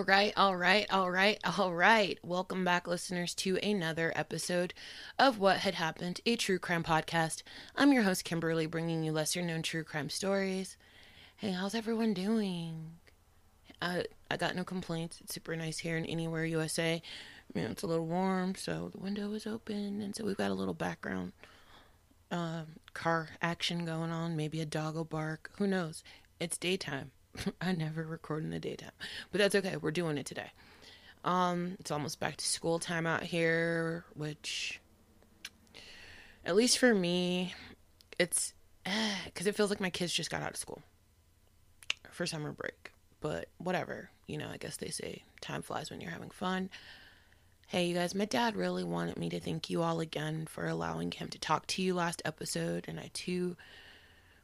All right, all right, all right, all right. Welcome back, listeners, to another episode of What Had Happened, a true crime podcast. I'm your host, Kimberly, bringing you lesser known true crime stories. Hey, how's everyone doing? I, I got no complaints. It's super nice here in Anywhere, USA. You know, it's a little warm, so the window is open, and so we've got a little background uh, car action going on. Maybe a dog will bark. Who knows? It's daytime. I never record in the daytime, but that's okay. We're doing it today. Um, it's almost back to school time out here, which, at least for me, it's because eh, it feels like my kids just got out of school for summer break. But whatever, you know. I guess they say time flies when you're having fun. Hey, you guys, my dad really wanted me to thank you all again for allowing him to talk to you last episode, and I too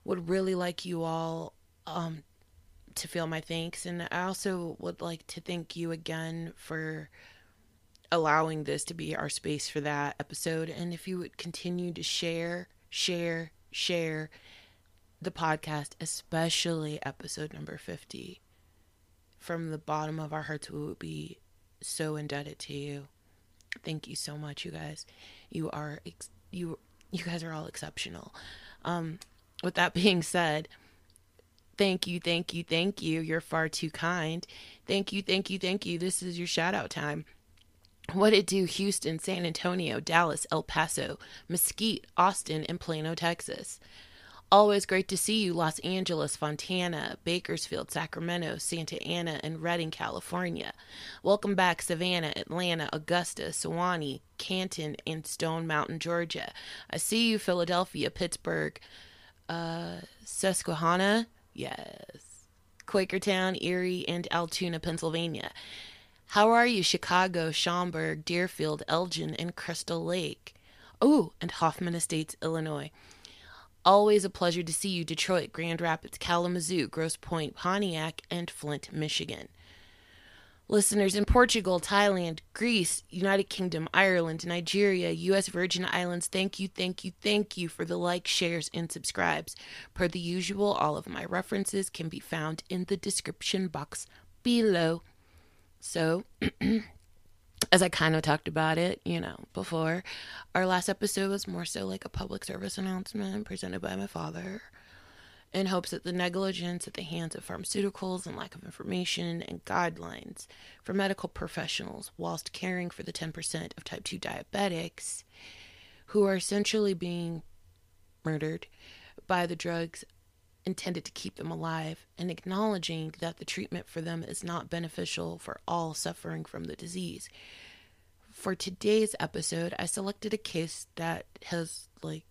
would really like you all um, to feel my thanks. And I also would like to thank you again for allowing this to be our space for that episode. And if you would continue to share, share, share the podcast, especially episode number 50, from the bottom of our hearts, we would be so indebted to you. Thank you so much, you guys. You are, ex- you, you guys are all exceptional. Um, with that being said, Thank you, thank you, thank you. You're far too kind. Thank you, thank you, thank you. This is your shout out time. What it do, Houston, San Antonio, Dallas, El Paso, Mesquite, Austin, and Plano, Texas. Always great to see you, Los Angeles, Fontana, Bakersfield, Sacramento, Santa Ana, and Redding, California. Welcome back, Savannah, Atlanta, Augusta, Suwanee, Canton, and Stone Mountain, Georgia. I see you, Philadelphia, Pittsburgh, uh, Susquehanna, Yes. Quakertown, Erie, and Altoona, Pennsylvania. How are you, Chicago, Schaumburg, Deerfield, Elgin, and Crystal Lake? Oh, and Hoffman Estates, Illinois. Always a pleasure to see you, Detroit, Grand Rapids, Kalamazoo, Grosse Pointe, Pontiac, and Flint, Michigan. Listeners in Portugal, Thailand, Greece, United Kingdom, Ireland, Nigeria, U.S. Virgin Islands, thank you, thank you, thank you for the likes, shares, and subscribes. Per the usual, all of my references can be found in the description box below. So, as I kind of talked about it, you know, before, our last episode was more so like a public service announcement presented by my father in hopes that the negligence at the hands of pharmaceuticals and lack of information and guidelines for medical professionals whilst caring for the 10% of type 2 diabetics who are essentially being murdered by the drugs intended to keep them alive and acknowledging that the treatment for them is not beneficial for all suffering from the disease. For today's episode, I selected a case that has, like,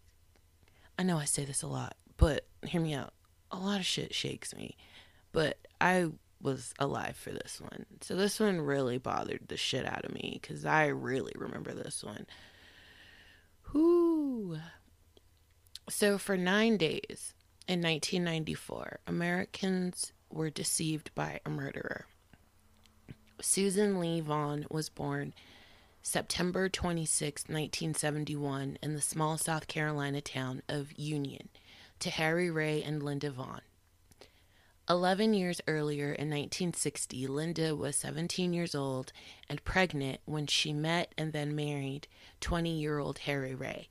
I know I say this a lot, but hear me out a lot of shit shakes me, but I was alive for this one. So this one really bothered the shit out of me because I really remember this one. Whoo. So for nine days in 1994, Americans were deceived by a murderer. Susan Lee Vaughn was born September 26, 1971, in the small South Carolina town of Union to Harry Ray and Linda Vaughn. Eleven years earlier, in 1960, Linda was 17 years old and pregnant when she met and then married 20 year old Harry Ray.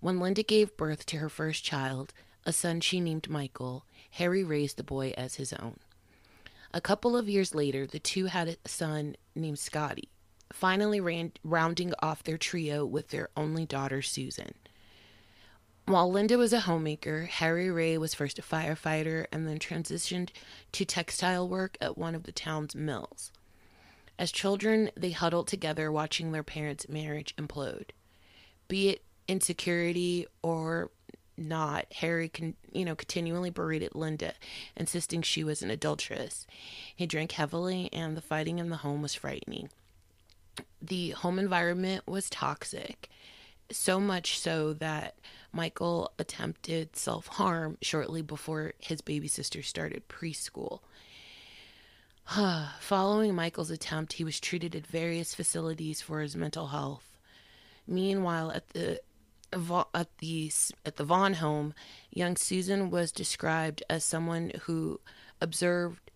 When Linda gave birth to her first child, a son she named Michael, Harry raised the boy as his own. A couple of years later, the two had a son named Scotty, finally ran, rounding off their trio with their only daughter, Susan. While Linda was a homemaker, Harry Ray was first a firefighter and then transitioned to textile work at one of the town's mills. As children, they huddled together watching their parents' marriage implode. Be it insecurity or not, Harry con- you know continually berated Linda, insisting she was an adulteress. He drank heavily and the fighting in the home was frightening. The home environment was toxic, so much so that Michael attempted self harm shortly before his baby sister started preschool. Following Michael's attempt, he was treated at various facilities for his mental health. Meanwhile, at the at the at the Vaughn home, young Susan was described as someone who observed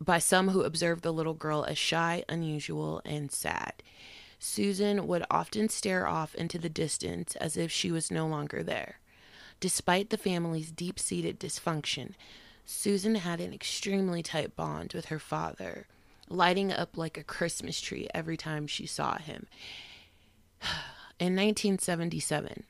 by some who observed the little girl as shy, unusual, and sad. Susan would often stare off into the distance as if she was no longer there. Despite the family's deep seated dysfunction, Susan had an extremely tight bond with her father, lighting up like a Christmas tree every time she saw him. In 1977,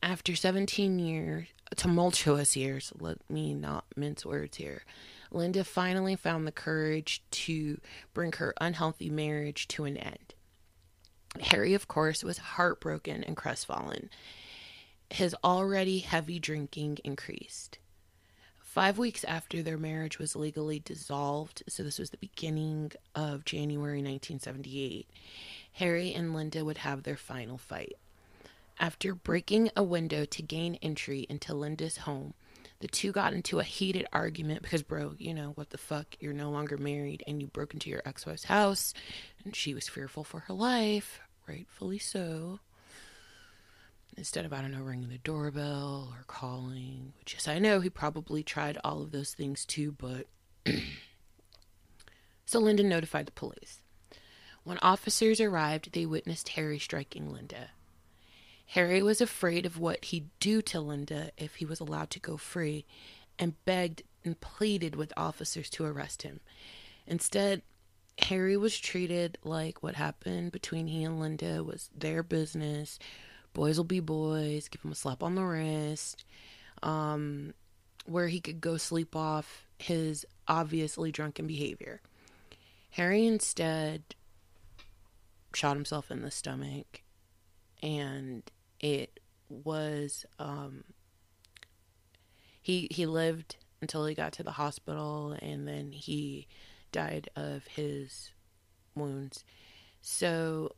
after 17 years, tumultuous years, let me not mince words here, Linda finally found the courage to bring her unhealthy marriage to an end. Harry, of course, was heartbroken and crestfallen. His already heavy drinking increased. Five weeks after their marriage was legally dissolved, so this was the beginning of January 1978, Harry and Linda would have their final fight. After breaking a window to gain entry into Linda's home, the two got into a heated argument because, bro, you know, what the fuck? You're no longer married and you broke into your ex wife's house, and she was fearful for her life, rightfully so. Instead of, I don't know, ringing the doorbell or calling, which, yes, I know he probably tried all of those things too, but. so Linda notified the police. When officers arrived, they witnessed Harry striking Linda. Harry was afraid of what he'd do to Linda if he was allowed to go free and begged and pleaded with officers to arrest him. Instead, Harry was treated like what happened between he and Linda was their business. Boys will be boys, give him a slap on the wrist, um, where he could go sleep off his obviously drunken behavior. Harry instead shot himself in the stomach and it was um, he he lived until he got to the hospital and then he died of his wounds. So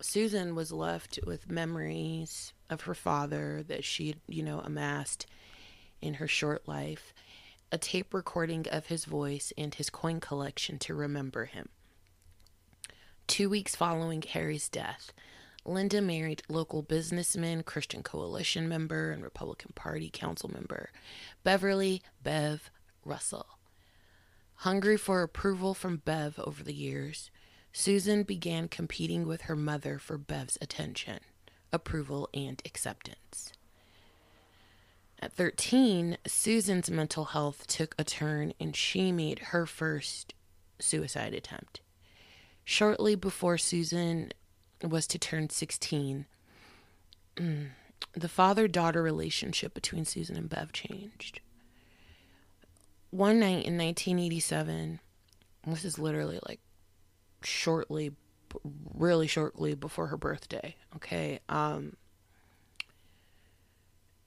Susan was left with memories of her father that she, you know, amassed in her short life, a tape recording of his voice and his coin collection to remember him. Two weeks following Harry's death, Linda married local businessman, Christian Coalition member, and Republican Party council member Beverly Bev Russell. Hungry for approval from Bev over the years, Susan began competing with her mother for Bev's attention, approval, and acceptance. At 13, Susan's mental health took a turn and she made her first suicide attempt. Shortly before Susan was to turn 16, mm, the father daughter relationship between Susan and Bev changed. One night in 1987, this is literally like shortly, really shortly before her birthday, okay? Um,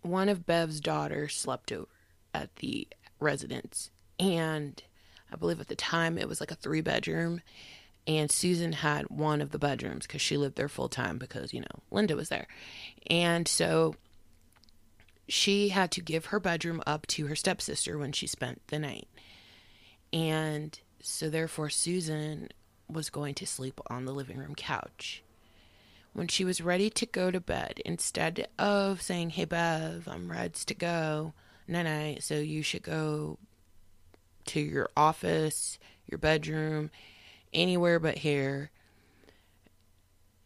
one of Bev's daughters slept over at the residence, and I believe at the time it was like a three bedroom and Susan had one of the bedrooms because she lived there full time because, you know, Linda was there. And so she had to give her bedroom up to her stepsister when she spent the night. And so therefore, Susan was going to sleep on the living room couch. When she was ready to go to bed, instead of saying, Hey, Bev, I'm ready to go, night night, so you should go to your office, your bedroom, anywhere but here.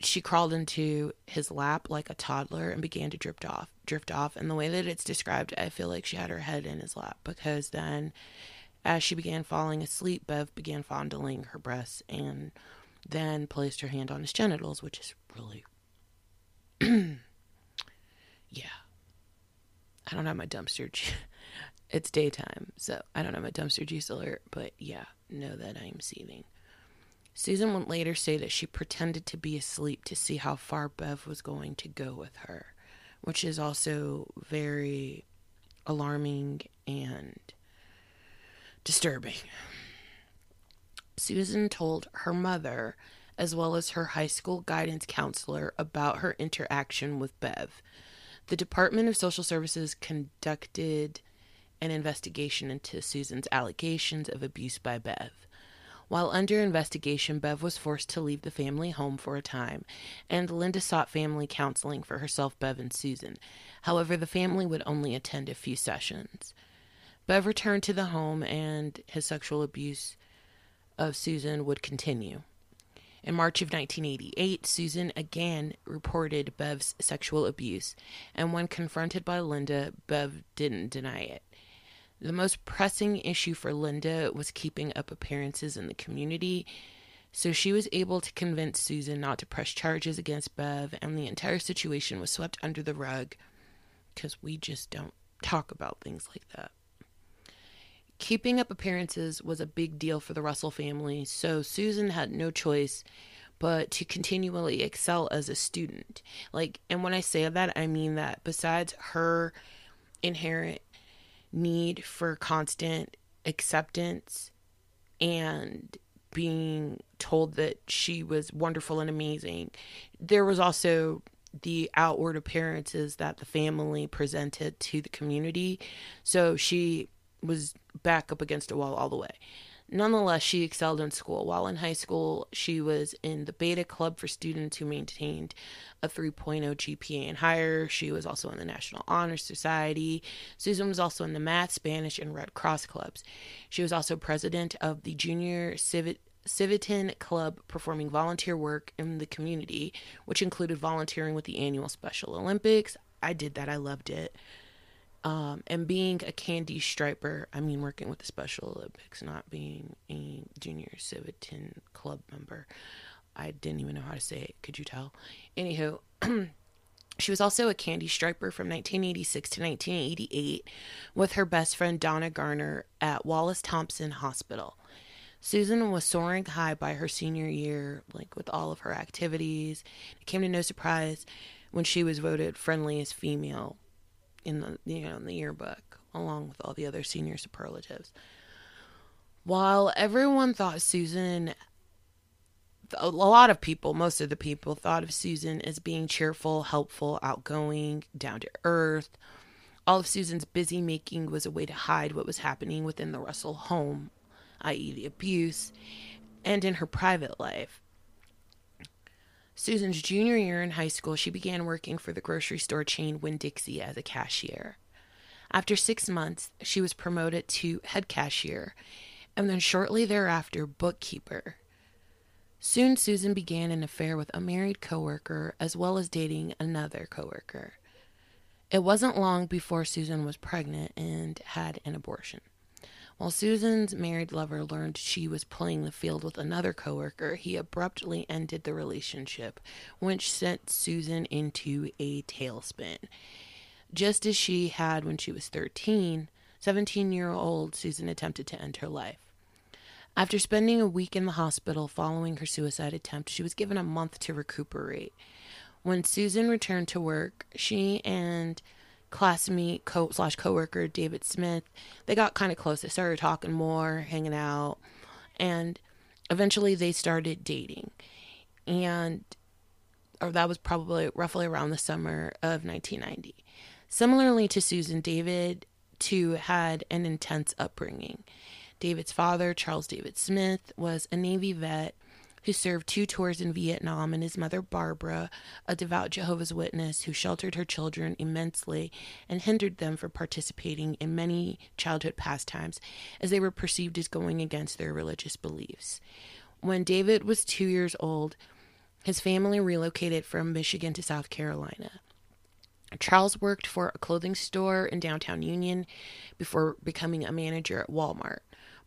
She crawled into his lap like a toddler and began to drift off, drift off. And the way that it's described, I feel like she had her head in his lap because then, as she began falling asleep, Bev began fondling her breasts and then placed her hand on his genitals, which is really, yeah. I don't have my dumpster. Ju- it's daytime, so I don't have my dumpster juice alert, but yeah, know that I am seething. Susan would later say that she pretended to be asleep to see how far Bev was going to go with her, which is also very alarming and disturbing. Susan told her mother, as well as her high school guidance counselor, about her interaction with Bev. The Department of Social Services conducted an investigation into Susan's allegations of abuse by Bev. While under investigation, Bev was forced to leave the family home for a time, and Linda sought family counseling for herself, Bev, and Susan. However, the family would only attend a few sessions. Bev returned to the home and his sexual abuse of Susan would continue. In March of 1988, Susan again reported Bev's sexual abuse, and when confronted by Linda, Bev didn't deny it. The most pressing issue for Linda was keeping up appearances in the community, so she was able to convince Susan not to press charges against Bev, and the entire situation was swept under the rug because we just don't talk about things like that. Keeping up appearances was a big deal for the Russell family, so Susan had no choice but to continually excel as a student. Like, and when I say that, I mean that besides her inherent need for constant acceptance and being told that she was wonderful and amazing, there was also the outward appearances that the family presented to the community. So she was back up against a wall all the way. Nonetheless, she excelled in school. While in high school, she was in the Beta Club for students who maintained a 3.0 GPA and higher. She was also in the National Honor Society. Susan was also in the Math, Spanish, and Red Cross clubs. She was also president of the Junior Civitan Club performing volunteer work in the community, which included volunteering with the annual Special Olympics. I did that, I loved it. Um, and being a candy striper, I mean, working with the Special Olympics, not being a junior Civitan club member. I didn't even know how to say it. Could you tell? Anywho, she was also a candy striper from 1986 to 1988 with her best friend Donna Garner at Wallace Thomson Hospital. Susan was soaring high by her senior year, like with all of her activities. It came to no surprise when she was voted friendliest female in the you know in the yearbook along with all the other senior superlatives. While everyone thought Susan a lot of people, most of the people thought of Susan as being cheerful, helpful, outgoing, down to earth. All of Susan's busy making was a way to hide what was happening within the Russell home, i.e., the abuse, and in her private life. Susan's junior year in high school, she began working for the grocery store chain Winn Dixie as a cashier. After six months, she was promoted to head cashier, and then shortly thereafter, bookkeeper. Soon, Susan began an affair with a married coworker as well as dating another coworker. It wasn't long before Susan was pregnant and had an abortion. While Susan's married lover learned she was playing the field with another coworker, he abruptly ended the relationship, which sent Susan into a tailspin. Just as she had when she was 13, 17 year old Susan attempted to end her life. After spending a week in the hospital following her suicide attempt, she was given a month to recuperate. When Susan returned to work, she and classmate co slash coworker David Smith. They got kind of close. They started talking more, hanging out, and eventually they started dating. And or that was probably roughly around the summer of 1990. Similarly to Susan, David too had an intense upbringing. David's father, Charles David Smith, was a Navy vet who served two tours in Vietnam, and his mother, Barbara, a devout Jehovah's Witness who sheltered her children immensely and hindered them from participating in many childhood pastimes as they were perceived as going against their religious beliefs. When David was two years old, his family relocated from Michigan to South Carolina. Charles worked for a clothing store in downtown Union before becoming a manager at Walmart.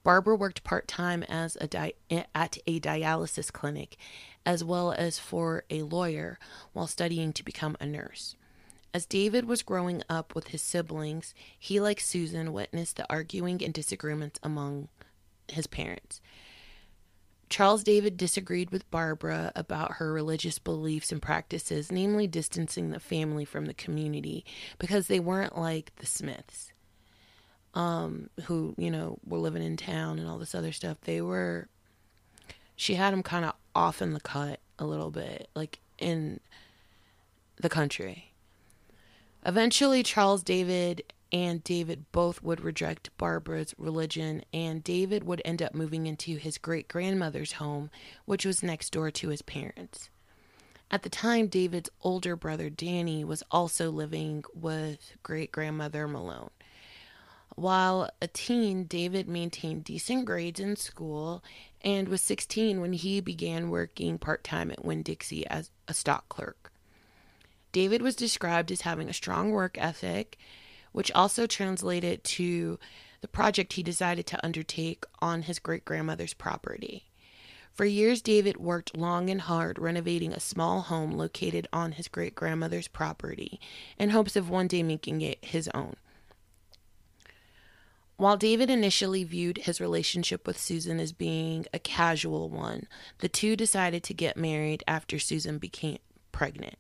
Barbara worked part time as a di- at a dialysis clinic, as well as for a lawyer, while studying to become a nurse. As David was growing up with his siblings, he, like Susan, witnessed the arguing and disagreements among his parents. Charles David disagreed with Barbara about her religious beliefs and practices, namely distancing the family from the community because they weren't like the Smiths um, who, you know, were living in town and all this other stuff, they were, she had them kind of off in the cut a little bit, like in the country. Eventually, Charles David and David both would reject Barbara's religion, and David would end up moving into his great grandmother's home, which was next door to his parents. At the time, David's older brother Danny was also living with great grandmother Malone. While a teen, David maintained decent grades in school and was 16 when he began working part time at Winn Dixie as a stock clerk. David was described as having a strong work ethic, which also translated to the project he decided to undertake on his great grandmother's property. For years, David worked long and hard renovating a small home located on his great grandmother's property in hopes of one day making it his own. While David initially viewed his relationship with Susan as being a casual one, the two decided to get married after Susan became pregnant.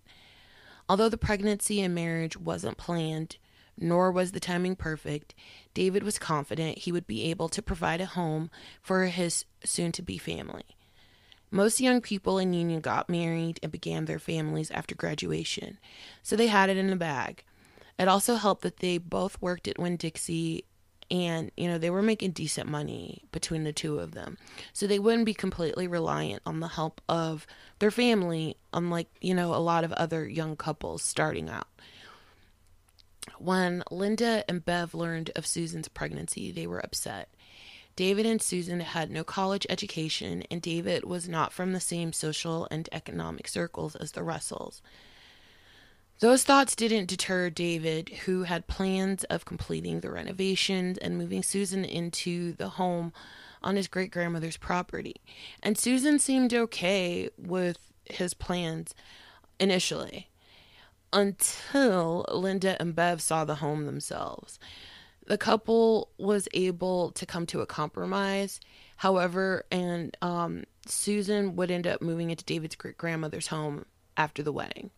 Although the pregnancy and marriage wasn't planned, nor was the timing perfect, David was confident he would be able to provide a home for his soon to be family. Most young people in Union got married and began their families after graduation, so they had it in the bag. It also helped that they both worked at Winn Dixie and you know they were making decent money between the two of them. So they wouldn't be completely reliant on the help of their family unlike you know a lot of other young couples starting out. When linda and bev learned of susan's pregnancy they were upset. David and susan had no college education and david was not from the same social and economic circles as the russells those thoughts didn't deter David, who had plans of completing the renovations and moving Susan into the home on his great grandmother's property. And Susan seemed okay with his plans initially until Linda and Bev saw the home themselves. The couple was able to come to a compromise, however, and um, Susan would end up moving into David's great grandmother's home after the wedding.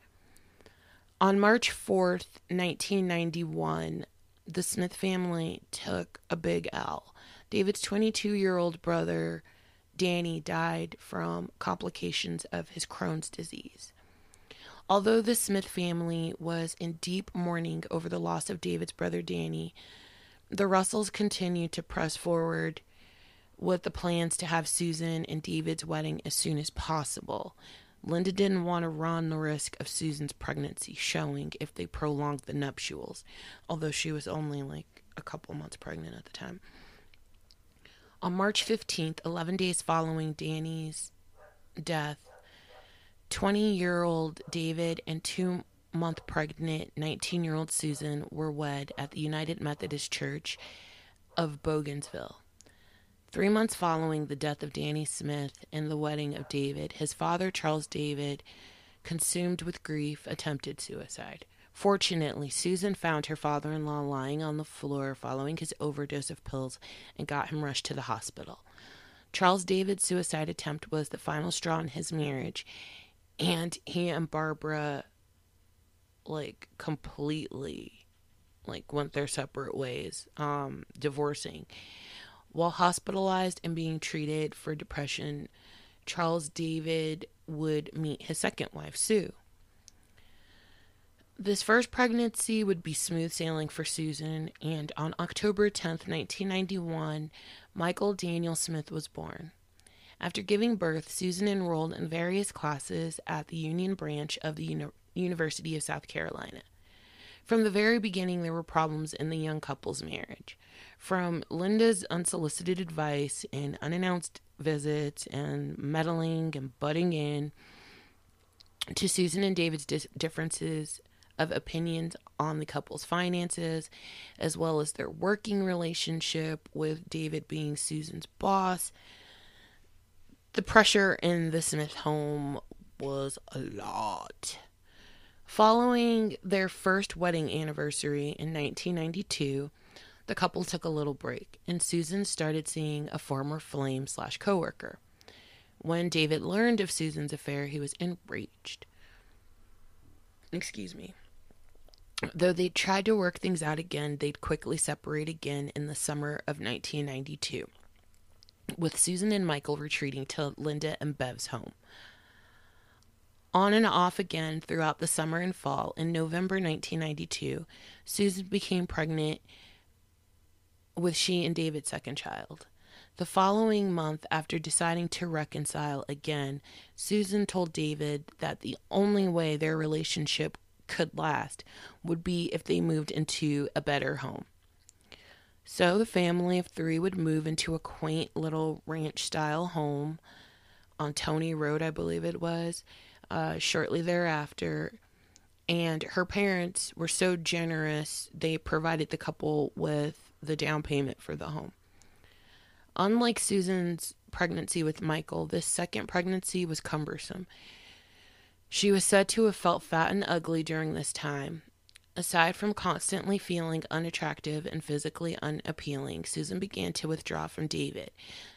On March 4th, 1991, the Smith family took a big L. David's 22 year old brother, Danny, died from complications of his Crohn's disease. Although the Smith family was in deep mourning over the loss of David's brother Danny, the Russells continued to press forward with the plans to have Susan and David's wedding as soon as possible. Linda didn't want to run the risk of Susan's pregnancy showing if they prolonged the nuptials, although she was only like a couple months pregnant at the time. On March 15th, 11 days following Danny's death, 20 year old David and two month pregnant 19 year old Susan were wed at the United Methodist Church of Bogansville. Three months following the death of Danny Smith and the wedding of David, his father, Charles David, consumed with grief, attempted suicide. Fortunately, Susan found her father in law lying on the floor following his overdose of pills and got him rushed to the hospital. Charles David's suicide attempt was the final straw in his marriage, and he and Barbara, like, completely, like, went their separate ways, um, divorcing. While hospitalized and being treated for depression, Charles David would meet his second wife, Sue. This first pregnancy would be smooth sailing for Susan, and on October 10th, 1991, Michael Daniel Smith was born. After giving birth, Susan enrolled in various classes at the Union branch of the Uni- University of South Carolina. From the very beginning, there were problems in the young couple's marriage. From Linda's unsolicited advice and unannounced visits and meddling and butting in, to Susan and David's dis- differences of opinions on the couple's finances, as well as their working relationship, with David being Susan's boss. The pressure in the Smith home was a lot. Following their first wedding anniversary in 1992, the couple took a little break, and Susan started seeing a former flame slash coworker. When David learned of Susan's affair, he was enraged. Excuse me. Though they tried to work things out again, they'd quickly separate again in the summer of 1992, with Susan and Michael retreating to Linda and Bev's home on and off again throughout the summer and fall. In November 1992, Susan became pregnant with she and David's second child. The following month, after deciding to reconcile again, Susan told David that the only way their relationship could last would be if they moved into a better home. So the family of three would move into a quaint little ranch style home on Toney Road, I believe it was, uh, shortly thereafter. And her parents were so generous, they provided the couple with the down payment for the home. Unlike Susan's pregnancy with Michael, this second pregnancy was cumbersome. She was said to have felt fat and ugly during this time. Aside from constantly feeling unattractive and physically unappealing, Susan began to withdraw from David,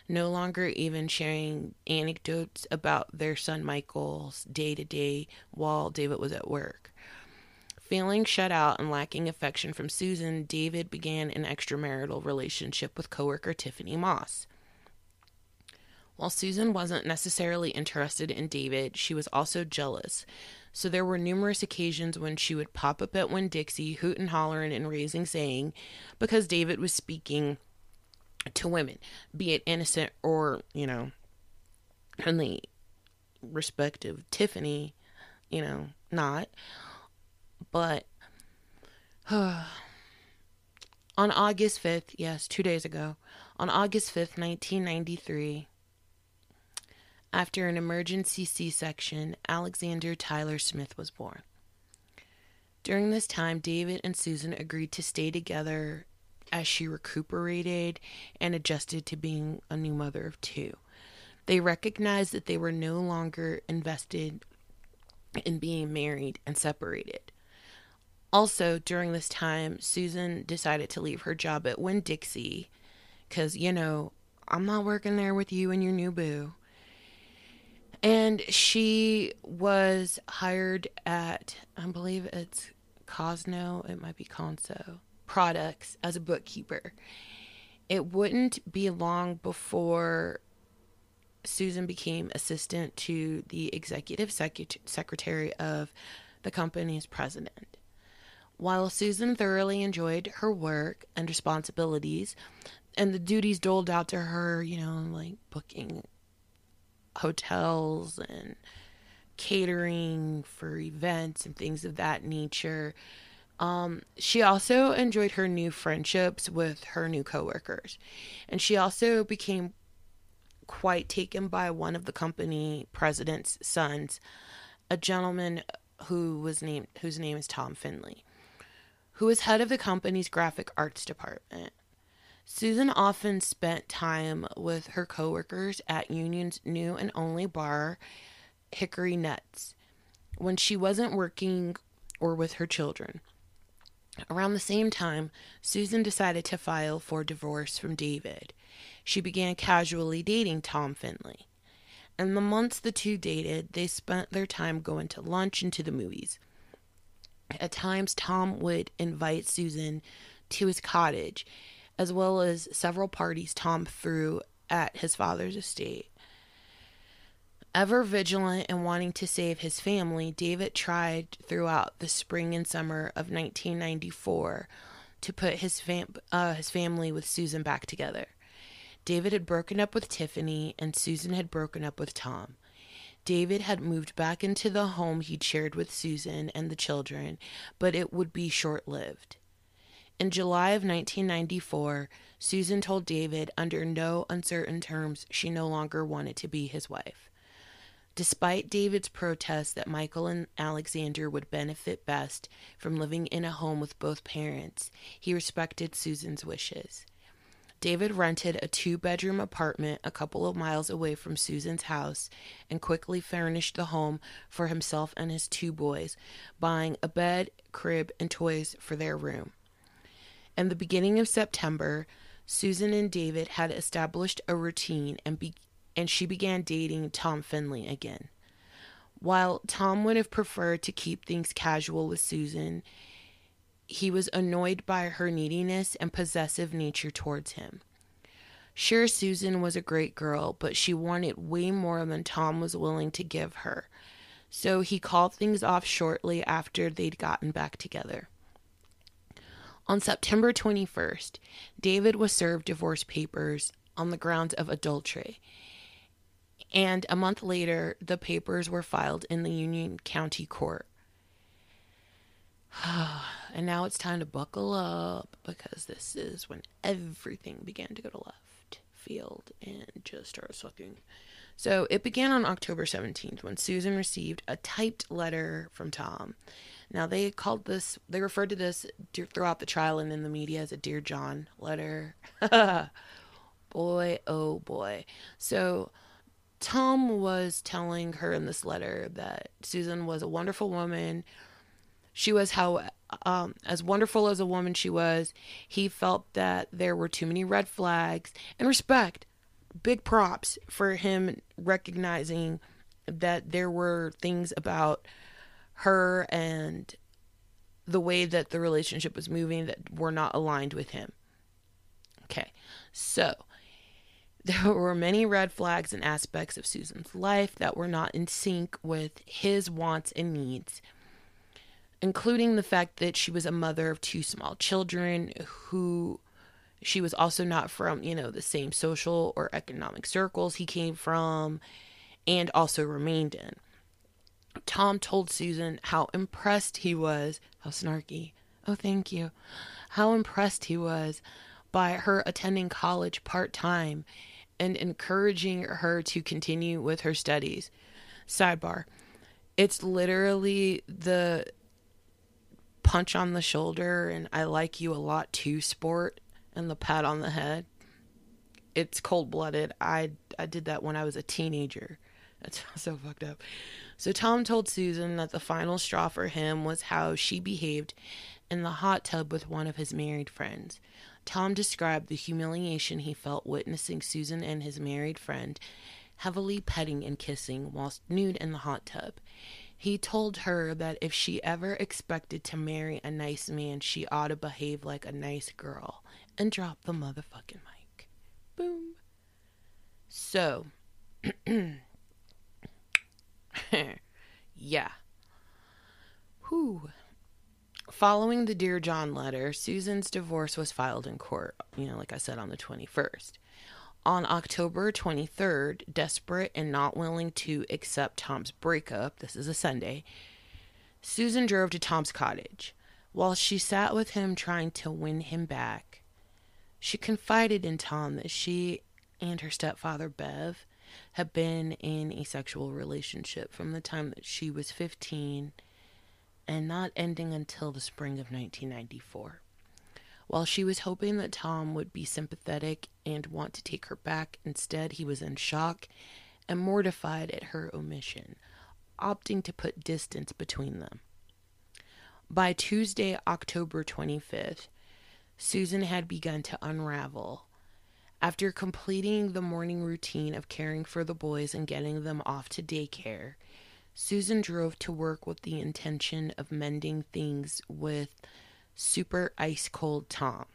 no longer even sharing anecdotes about their son Michael's day to day while David was at work. Feeling shut out and lacking affection from Susan, David began an extramarital relationship with coworker Tiffany Moss. While Susan wasn't necessarily interested in David, she was also jealous. So there were numerous occasions when she would pop up at Winn Dixie, hooting, hollering, and raising saying, because David was speaking to women, be it innocent or, you know, in the respective Tiffany, you know, not. But on August 5th, yes, two days ago, on August 5th, 1993, after an emergency C section, Alexander Tyler Smith was born. During this time, David and Susan agreed to stay together as she recuperated and adjusted to being a new mother of two. They recognized that they were no longer invested in being married and separated. Also, during this time, Susan decided to leave her job at Winn Dixie because, you know, I'm not working there with you and your new boo. And she was hired at, I believe it's Cosno, it might be Conso Products as a bookkeeper. It wouldn't be long before Susan became assistant to the executive secretary of the company's president. While Susan thoroughly enjoyed her work and responsibilities and the duties doled out to her, you know, like booking hotels and catering for events and things of that nature. Um, she also enjoyed her new friendships with her new coworkers, and she also became quite taken by one of the company president's sons, a gentleman who was named whose name is Tom Findlay, who was head of the company's graphic arts department. Susan often spent time with her coworkers at Union's new and only bar, Hickory Nuts, when she wasn't working or with her children. Around the same time, Susan decided to file for divorce from David. She began casually dating Tom Findlay. In the months the two dated, they spent their time going to lunch and to the movies. At times, Tom would invite Susan to his cottage as well as several parties Tom threw at his father's estate. Ever vigilant and wanting to save his family, David tried throughout the spring and summer of 1994 to put his, fam- uh, his family with Susan back together. David had broken up with Tiffany, and Susan had broken up with Tom. David had moved back into the home he'd shared with Susan and the children, but it would be short lived. In July of 1994, Susan told David under no uncertain terms she no longer wanted to be his wife. Despite David's protest that Michael and Alexander would benefit best from living in a home with both parents, he respected Susan's wishes. David rented a two bedroom apartment a couple of miles away from Susan's house and quickly furnished the home for himself and his two boys, buying a bed, crib, and toys for their room. In the beginning of September, Susan and David had established a routine and be- and she began dating Tom Findlay again. While Tom would have preferred to keep things casual with Susan, he was annoyed by her neediness and possessive nature towards him. Sure, Susan was a great girl, but she wanted way more than Tom was willing to give her. So he called things off shortly after they'd gotten back together. On September 21st, David was served divorce papers on the grounds of adultery. And a month later, the papers were filed in the Union County Court. and now it's time to buckle up because this is when everything began to go to left field and just started sucking. So it began on October 17th when Susan received a typed letter from Tom. Now they called this, they referred to this throughout the trial and in the media as a Dear John letter. boy, oh boy. So Tom was telling her in this letter that Susan was a wonderful woman. She was how um, as wonderful as a woman she was. He felt that there were too many red flags and respect. Big props for him recognizing that there were things about her and the way that the relationship was moving that were not aligned with him. Okay, so there were many red flags and aspects of Susan's life that were not in sync with his wants and needs, including the fact that she was a mother of two small children who she was also not from, you know, the same social or economic circles he came from and also remained in. Tom told Susan how impressed he was, how snarky, oh, thank you, how impressed he was by her attending college part time and encouraging her to continue with her studies. Sidebar it's literally the punch on the shoulder and I like you a lot too sport and the pat on the head. It's cold blooded. I I did that when I was a teenager. That's so fucked up. So Tom told Susan that the final straw for him was how she behaved in the hot tub with one of his married friends. Tom described the humiliation he felt witnessing Susan and his married friend heavily petting and kissing whilst nude in the hot tub. He told her that if she ever expected to marry a nice man, she ought to behave like a nice girl and drop the motherfucking mic. Boom. So, yeah. Whew. Following the Dear John letter, Susan's divorce was filed in court, you know, like I said, on the 21st. On October 23rd, desperate and not willing to accept Tom's breakup, this is a Sunday, Susan drove to Tom's cottage. While she sat with him trying to win him back, she confided in Tom that she and her stepfather, Bev, had been in a sexual relationship from the time that she was 15 and not ending until the spring of 1994. While she was hoping that Tom would be sympathetic and want to take her back, instead he was in shock and mortified at her omission, opting to put distance between them. By Tuesday, October 25th, Susan had begun to unravel after completing the morning routine of caring for the boys and getting them off to daycare, Susan drove to work with the intention of mending things with super ice cold Tom.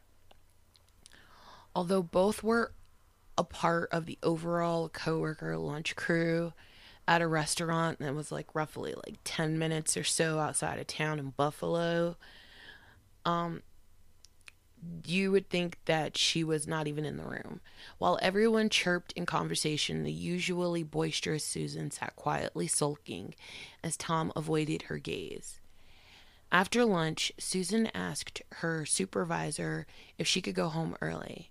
Although both were a part of the overall coworker lunch crew at a restaurant that was like roughly like 10 minutes or so outside of town in Buffalo, um, you would think that she was not even in the room. While everyone chirped in conversation, the usually boisterous Susan sat quietly sulking as Tom avoided her gaze. After lunch, Susan asked her supervisor if she could go home early.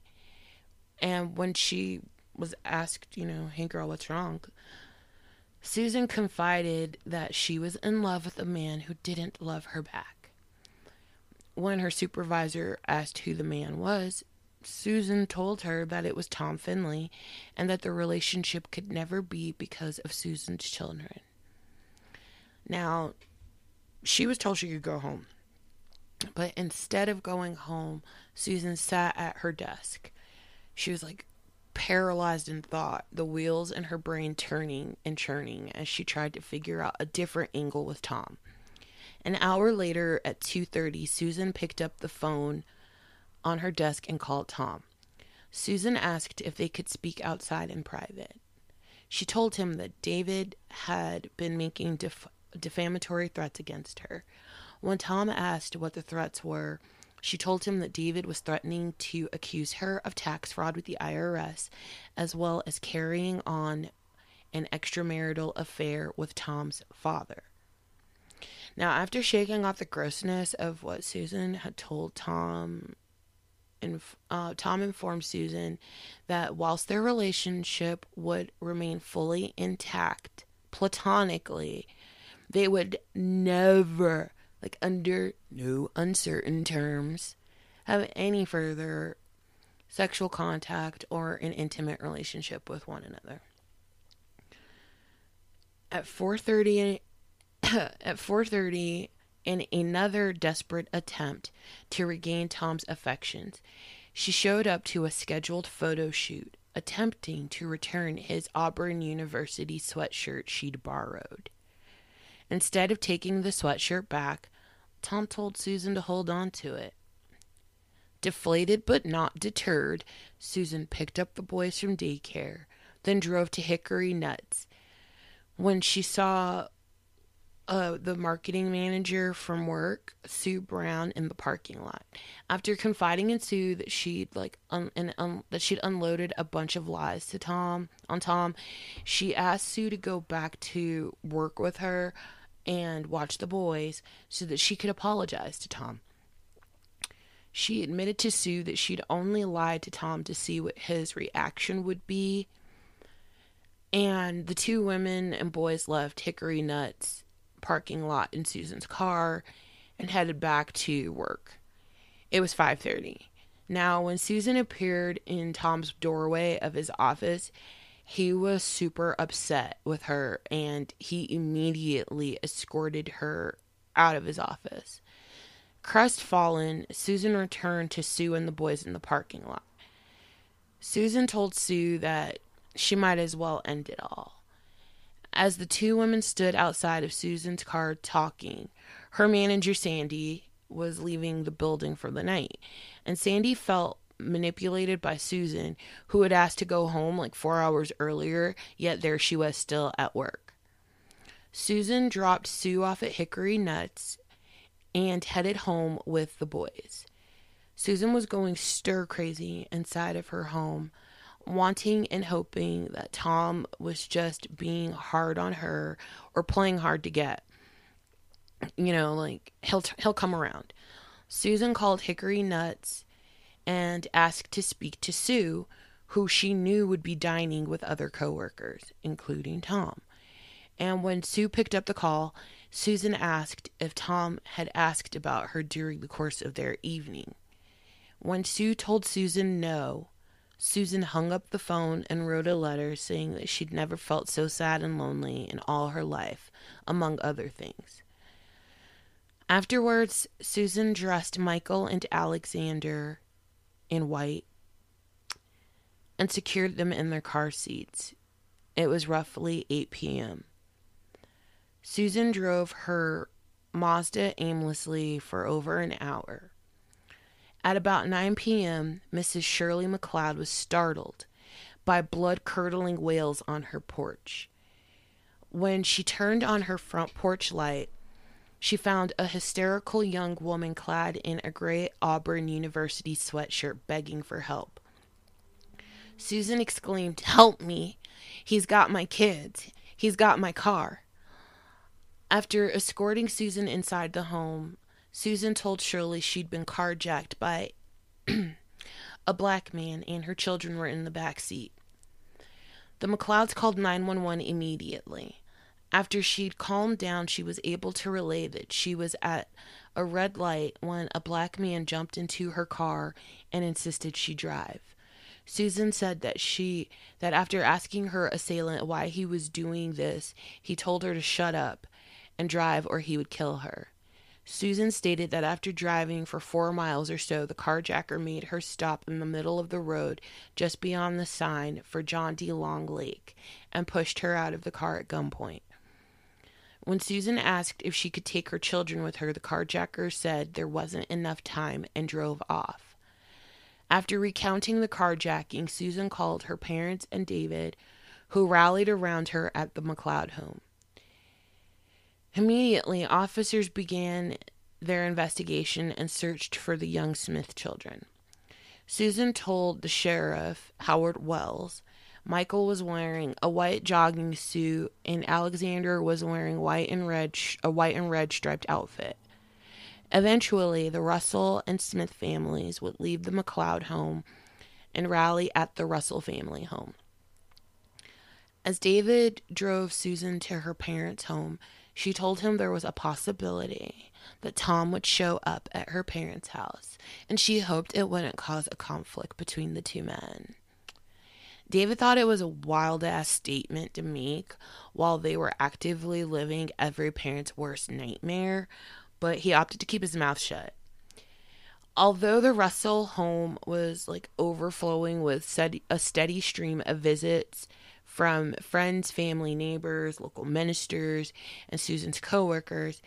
And when she was asked, you know, hey girl, what's wrong? Susan confided that she was in love with a man who didn't love her back. When her supervisor asked who the man was, Susan told her that it was Tom Findlay and that the relationship could never be because of Susan's children. Now, she was told she could go home. But instead of going home, Susan sat at her desk. She was like paralyzed in thought, the wheels in her brain turning and churning as she tried to figure out a different angle with Tom. An hour later at 2:30, Susan picked up the phone on her desk and called Tom. Susan asked if they could speak outside in private. She told him that David had been making def- defamatory threats against her. When Tom asked what the threats were, she told him that David was threatening to accuse her of tax fraud with the IRS, as well as carrying on an extramarital affair with Tom's father. Now, after shaking off the grossness of what Susan had told Tom, and uh, Tom informed Susan that whilst their relationship would remain fully intact, platonically, they would never, like under no uncertain terms, have any further sexual contact or an intimate relationship with one another. At 4:30 at 4:30 in another desperate attempt to regain Tom's affections, she showed up to a scheduled photo shoot, attempting to return his Auburn University sweatshirt she'd borrowed. Instead of taking the sweatshirt back, Tom told Susan to hold on to it. Deflated but not deterred, Susan picked up the boys from daycare, then drove to Hickory Nuts. When she saw uh, the marketing manager from work, Sue Brown, in the parking lot. After confiding in Sue that she'd like un- and un- that she'd unloaded a bunch of lies to Tom on Tom, she asked Sue to go back to work with her and watch the boys so that she could apologize to Tom. She admitted to Sue that she'd only lied to Tom to see what his reaction would be. And the two women and boys left Hickory Nuts parking lot in Susan's car and headed back to work. It was 5:30. Now, when Susan appeared in Tom's doorway of his office, he was super upset with her and he immediately escorted her out of his office. Crestfallen, Susan returned to Sue and the boys in the parking lot. Susan told Sue that she might as well end it all. As the two women stood outside of Susan's car talking, her manager Sandy was leaving the building for the night, and Sandy felt manipulated by Susan, who had asked to go home like four hours earlier, yet there she was still at work. Susan dropped Sue off at Hickory Nuts and headed home with the boys. Susan was going stir crazy inside of her home wanting and hoping that Tom was just being hard on her or playing hard to get. You know, like he'll he'll come around. Susan called Hickory nuts and asked to speak to Sue, who she knew would be dining with other coworkers, including Tom. And when Sue picked up the call, Susan asked if Tom had asked about her during the course of their evening. When Sue told Susan no, Susan hung up the phone and wrote a letter saying that she'd never felt so sad and lonely in all her life, among other things. Afterwards, Susan dressed Michael and Alexander in white and secured them in their car seats. It was roughly 8 p.m. Susan drove her Mazda aimlessly for over an hour. At about 9 p.m., Mrs. Shirley McLeod was startled by blood curdling wails on her porch. When she turned on her front porch light, she found a hysterical young woman clad in a gray Auburn University sweatshirt begging for help. Susan exclaimed, Help me! He's got my kids. He's got my car. After escorting Susan inside the home, Susan told Shirley she'd been carjacked by a black man and her children were in the back seat. The McLeods called 911 immediately. After she'd calmed down, she was able to relay that she was at a red light when a black man jumped into her car and insisted she drive. Susan said that she that after asking her assailant why he was doing this, he told her to shut up and drive or he would kill her. Susan stated that after driving for four miles or so, the carjacker made her stop in the middle of the road just beyond the sign for John D. Long Lake and pushed her out of the car at gunpoint. When Susan asked if she could take her children with her, the carjacker said there wasn't enough time and drove off. After recounting the carjacking, Susan called her parents and David, who rallied around her at the McLeod home. Immediately, officers began their investigation and searched for the young Smith children. Susan told the sheriff, Howard Wells, Michael was wearing a white jogging suit and Alexander was wearing white and red a white and red striped outfit. Eventually, the Russell and Smith families would leave the McLeod home and rally at the Russell family home. As David drove Susan to her parents' home, she told him there was a possibility that Tom would show up at her parents' house, and she hoped it wouldn't cause a conflict between the two men. David thought it was a wild ass statement to make while they were actively living every parent's worst nightmare, but he opted to keep his mouth shut. Although the Russell home was like overflowing with a steady stream of visits from friends, family, neighbors, local ministers, and Susan's coworkers,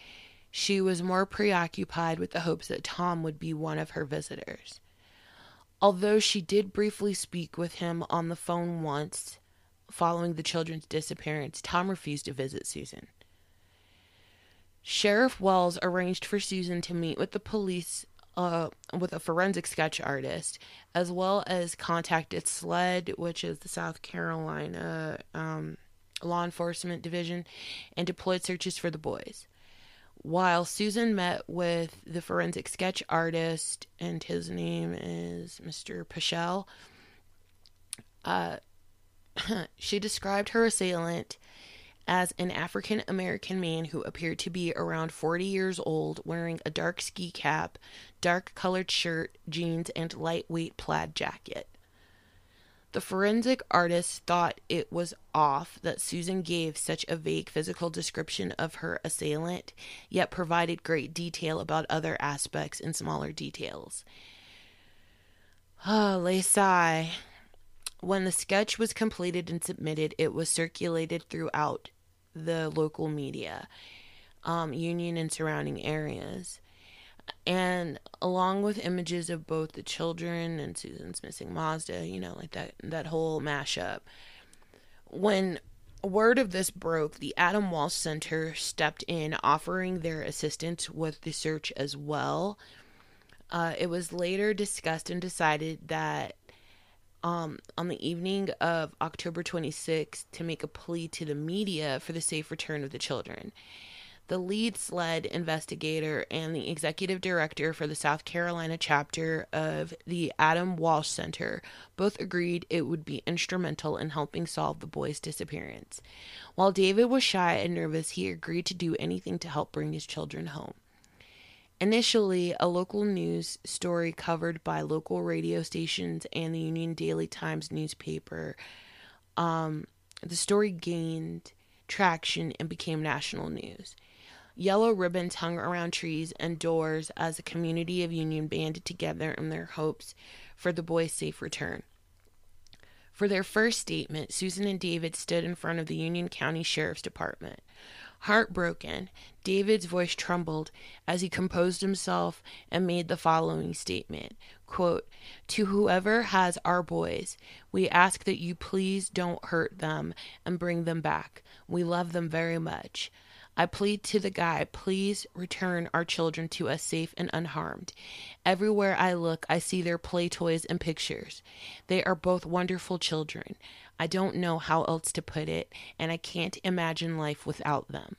she was more preoccupied with the hopes that Tom would be one of her visitors. Although she did briefly speak with him on the phone once following the children's disappearance, Tom refused to visit Susan. Sheriff Wells arranged for Susan to meet with the police uh, with a forensic sketch artist, as well as contacted SLED, which is the South Carolina um, Law Enforcement Division, and deployed searches for the boys. While Susan met with the forensic sketch artist, and his name is Mr. Pichel, uh, she described her assailant as an African American man who appeared to be around 40 years old, wearing a dark ski cap, dark colored shirt, jeans, and lightweight plaid jacket. The forensic artist thought it was off that Susan gave such a vague physical description of her assailant, yet provided great detail about other aspects and smaller details. Ah, oh, sigh. When the sketch was completed and submitted, it was circulated throughout the local media, um, Union and surrounding areas. And along with images of both the children and Susan's missing Mazda, you know, like that that whole mashup. When word of this broke, the Adam Walsh Center stepped in, offering their assistance with the search as well. Uh, it was later discussed and decided that um, on the evening of October 26th to make a plea to the media for the safe return of the children. The lead SLED investigator and the executive director for the South Carolina chapter of the Adam Walsh Center both agreed it would be instrumental in helping solve the boy's disappearance. While David was shy and nervous, he agreed to do anything to help bring his children home. Initially, a local news story covered by local radio stations and the Union Daily Times newspaper, um, the story gained traction and became national news. Yellow ribbons hung around trees and doors as the community of Union banded together in their hopes for the boy's safe return. For their first statement, Susan and David stood in front of the Union County Sheriff's Department. Heartbroken, David's voice trembled as he composed himself and made the following statement quote, To whoever has our boys, we ask that you please don't hurt them and bring them back. We love them very much. I plead to the guy, please return our children to us safe and unharmed. Everywhere I look, I see their play toys and pictures. They are both wonderful children. I don't know how else to put it, and I can't imagine life without them.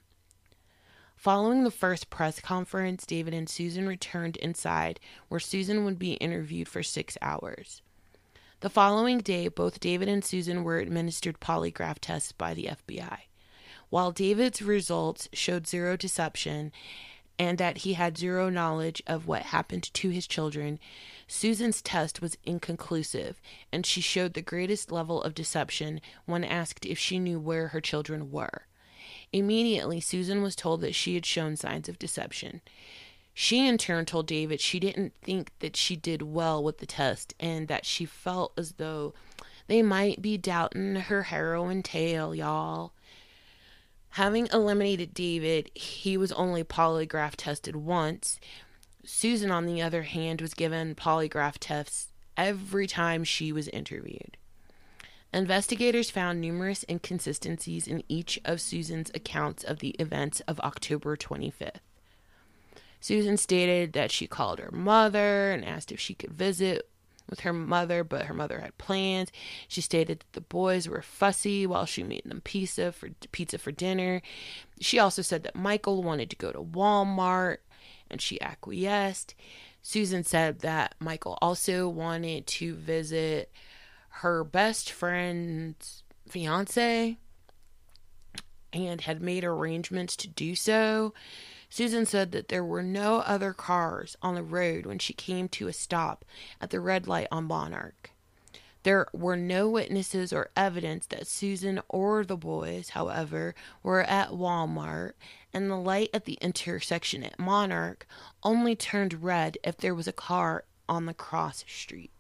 Following the first press conference, David and Susan returned inside, where Susan would be interviewed for six hours. The following day, both David and Susan were administered polygraph tests by the FBI. While David's results showed zero deception and that he had zero knowledge of what happened to his children, Susan's test was inconclusive, and she showed the greatest level of deception when asked if she knew where her children were. Immediately, Susan was told that she had shown signs of deception. She, in turn, told David she didn't think that she did well with the test and that she felt as though they might be doubting her heroine tale, y'all. Having eliminated David, he was only polygraph tested once. Susan, on the other hand, was given polygraph tests every time she was interviewed. Investigators found numerous inconsistencies in each of Susan's accounts of the events of October 25th. Susan stated that she called her mother and asked if she could visit with her mother, but her mother had plans. She stated that the boys were fussy while she made them pizza for pizza for dinner. She also said that Michael wanted to go to Walmart and she acquiesced. Susan said that Michael also wanted to visit her best friend's fiance and had made arrangements to do so. Susan said that there were no other cars on the road when she came to a stop at the red light on Monarch. There were no witnesses or evidence that Susan or the boys, however, were at Walmart, and the light at the intersection at Monarch only turned red if there was a car on the cross street.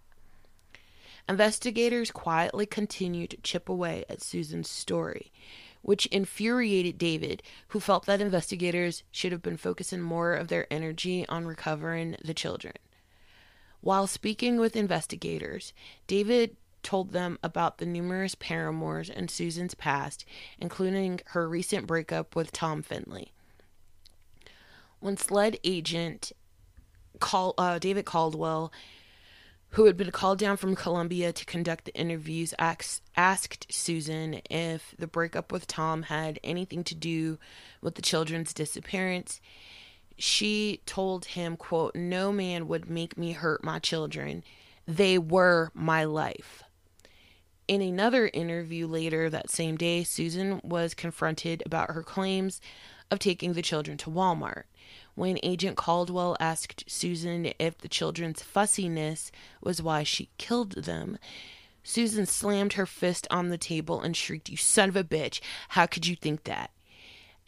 Investigators quietly continued to chip away at Susan's story, which infuriated David, who felt that investigators should have been focusing more of their energy on recovering the children. While speaking with investigators, David told them about the numerous paramours in Susan's past, including her recent breakup with Tom Findlay. When SLED agent call, uh, David Caldwell who had been called down from Columbia to conduct the interviews, asked, Susan if the breakup with Tom had anything to do with the children's disappearance. She told him, quote, No man would make me hurt my children. They were my life. In another interview later that same day, Susan was confronted about her claims of taking the children to Walmart when Agent Caldwell asked Susan if the children's fussiness was why she killed them. Susan slammed her fist on the table and shrieked, You son of a bitch! How could you think that?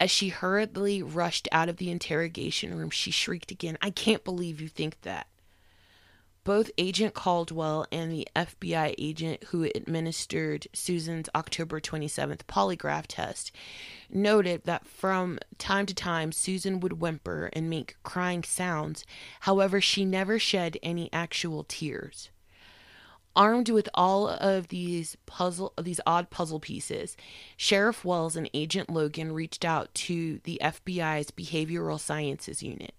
As she hurriedly rushed out of the interrogation room, she shrieked again, I can't believe you think that. Both Agent Caldwell and the FBI agent who administered Susan's October 27th polygraph test noted that from time to time Susan would whimper and make crying sounds. However, she never shed any actual tears. Armed with all of these puzzle these odd puzzle pieces, Sheriff Wells and Agent Logan reached out to the FBI's Behavioral Sciences Unit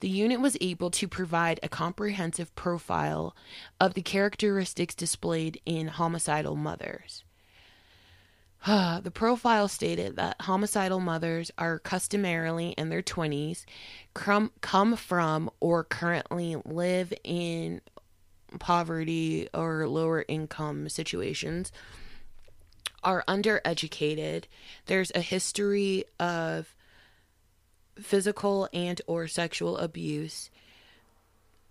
the unit was able to provide a comprehensive profile of the characteristics displayed in homicidal mothers. the profile stated that homicidal mothers are customarily in their 20s, come, come from or currently live in poverty or lower income situations, are undereducated. There's a history of physical and or sexual abuse.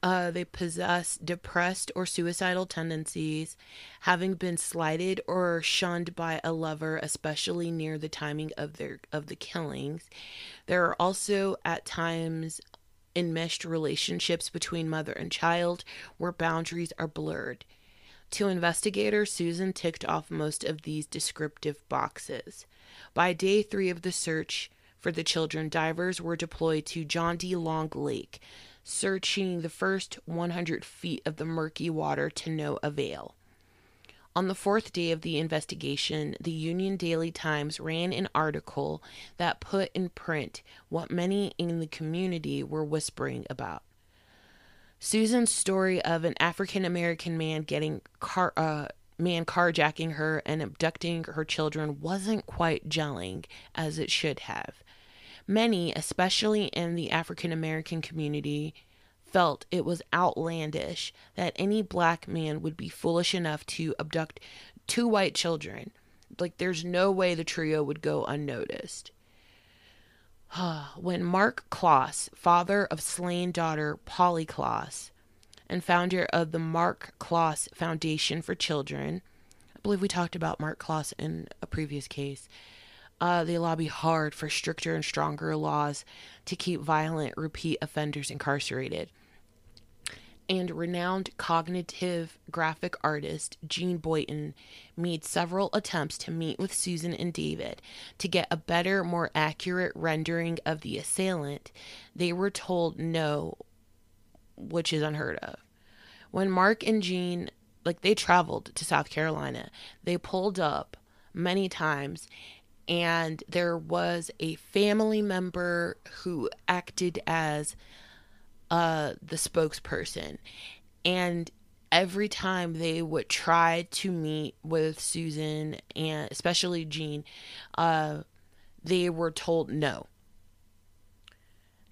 Uh, they possess depressed or suicidal tendencies, having been slighted or shunned by a lover, especially near the timing of their of the killings. There are also at times enmeshed relationships between mother and child where boundaries are blurred. To investigators, Susan ticked off most of these descriptive boxes. By day three of the search, for the children, divers were deployed to John D. Long Lake, searching the first 100 feet of the murky water to no avail. On the fourth day of the investigation, the Union Daily Times ran an article that put in print what many in the community were whispering about. Susan's story of an African American man getting car, uh, man carjacking her and abducting her children wasn't quite gelling as it should have. Many, especially in the African American community, felt it was outlandish that any black man would be foolish enough to abduct two white children. Like, there's no way the trio would go unnoticed. when Marc Klaas, father of slain daughter Polly Klaas, and founder of the Marc Klaas Foundation for Children, I believe we talked about Marc Klaas in a previous case, uh, they lobby hard for stricter and stronger laws to keep violent repeat offenders incarcerated. And renowned cognitive graphic artist Jeanne Boylan made several attempts to meet with Susan and David to get a better, more accurate rendering of the assailant. They were told no, which is unheard of. When Marc and Jeanne, like they traveled to South Carolina, they pulled up many times and there was a family member who acted as uh, the spokesperson. And every time they would try to meet with Susan and especially Jeanne, uh, they were told no.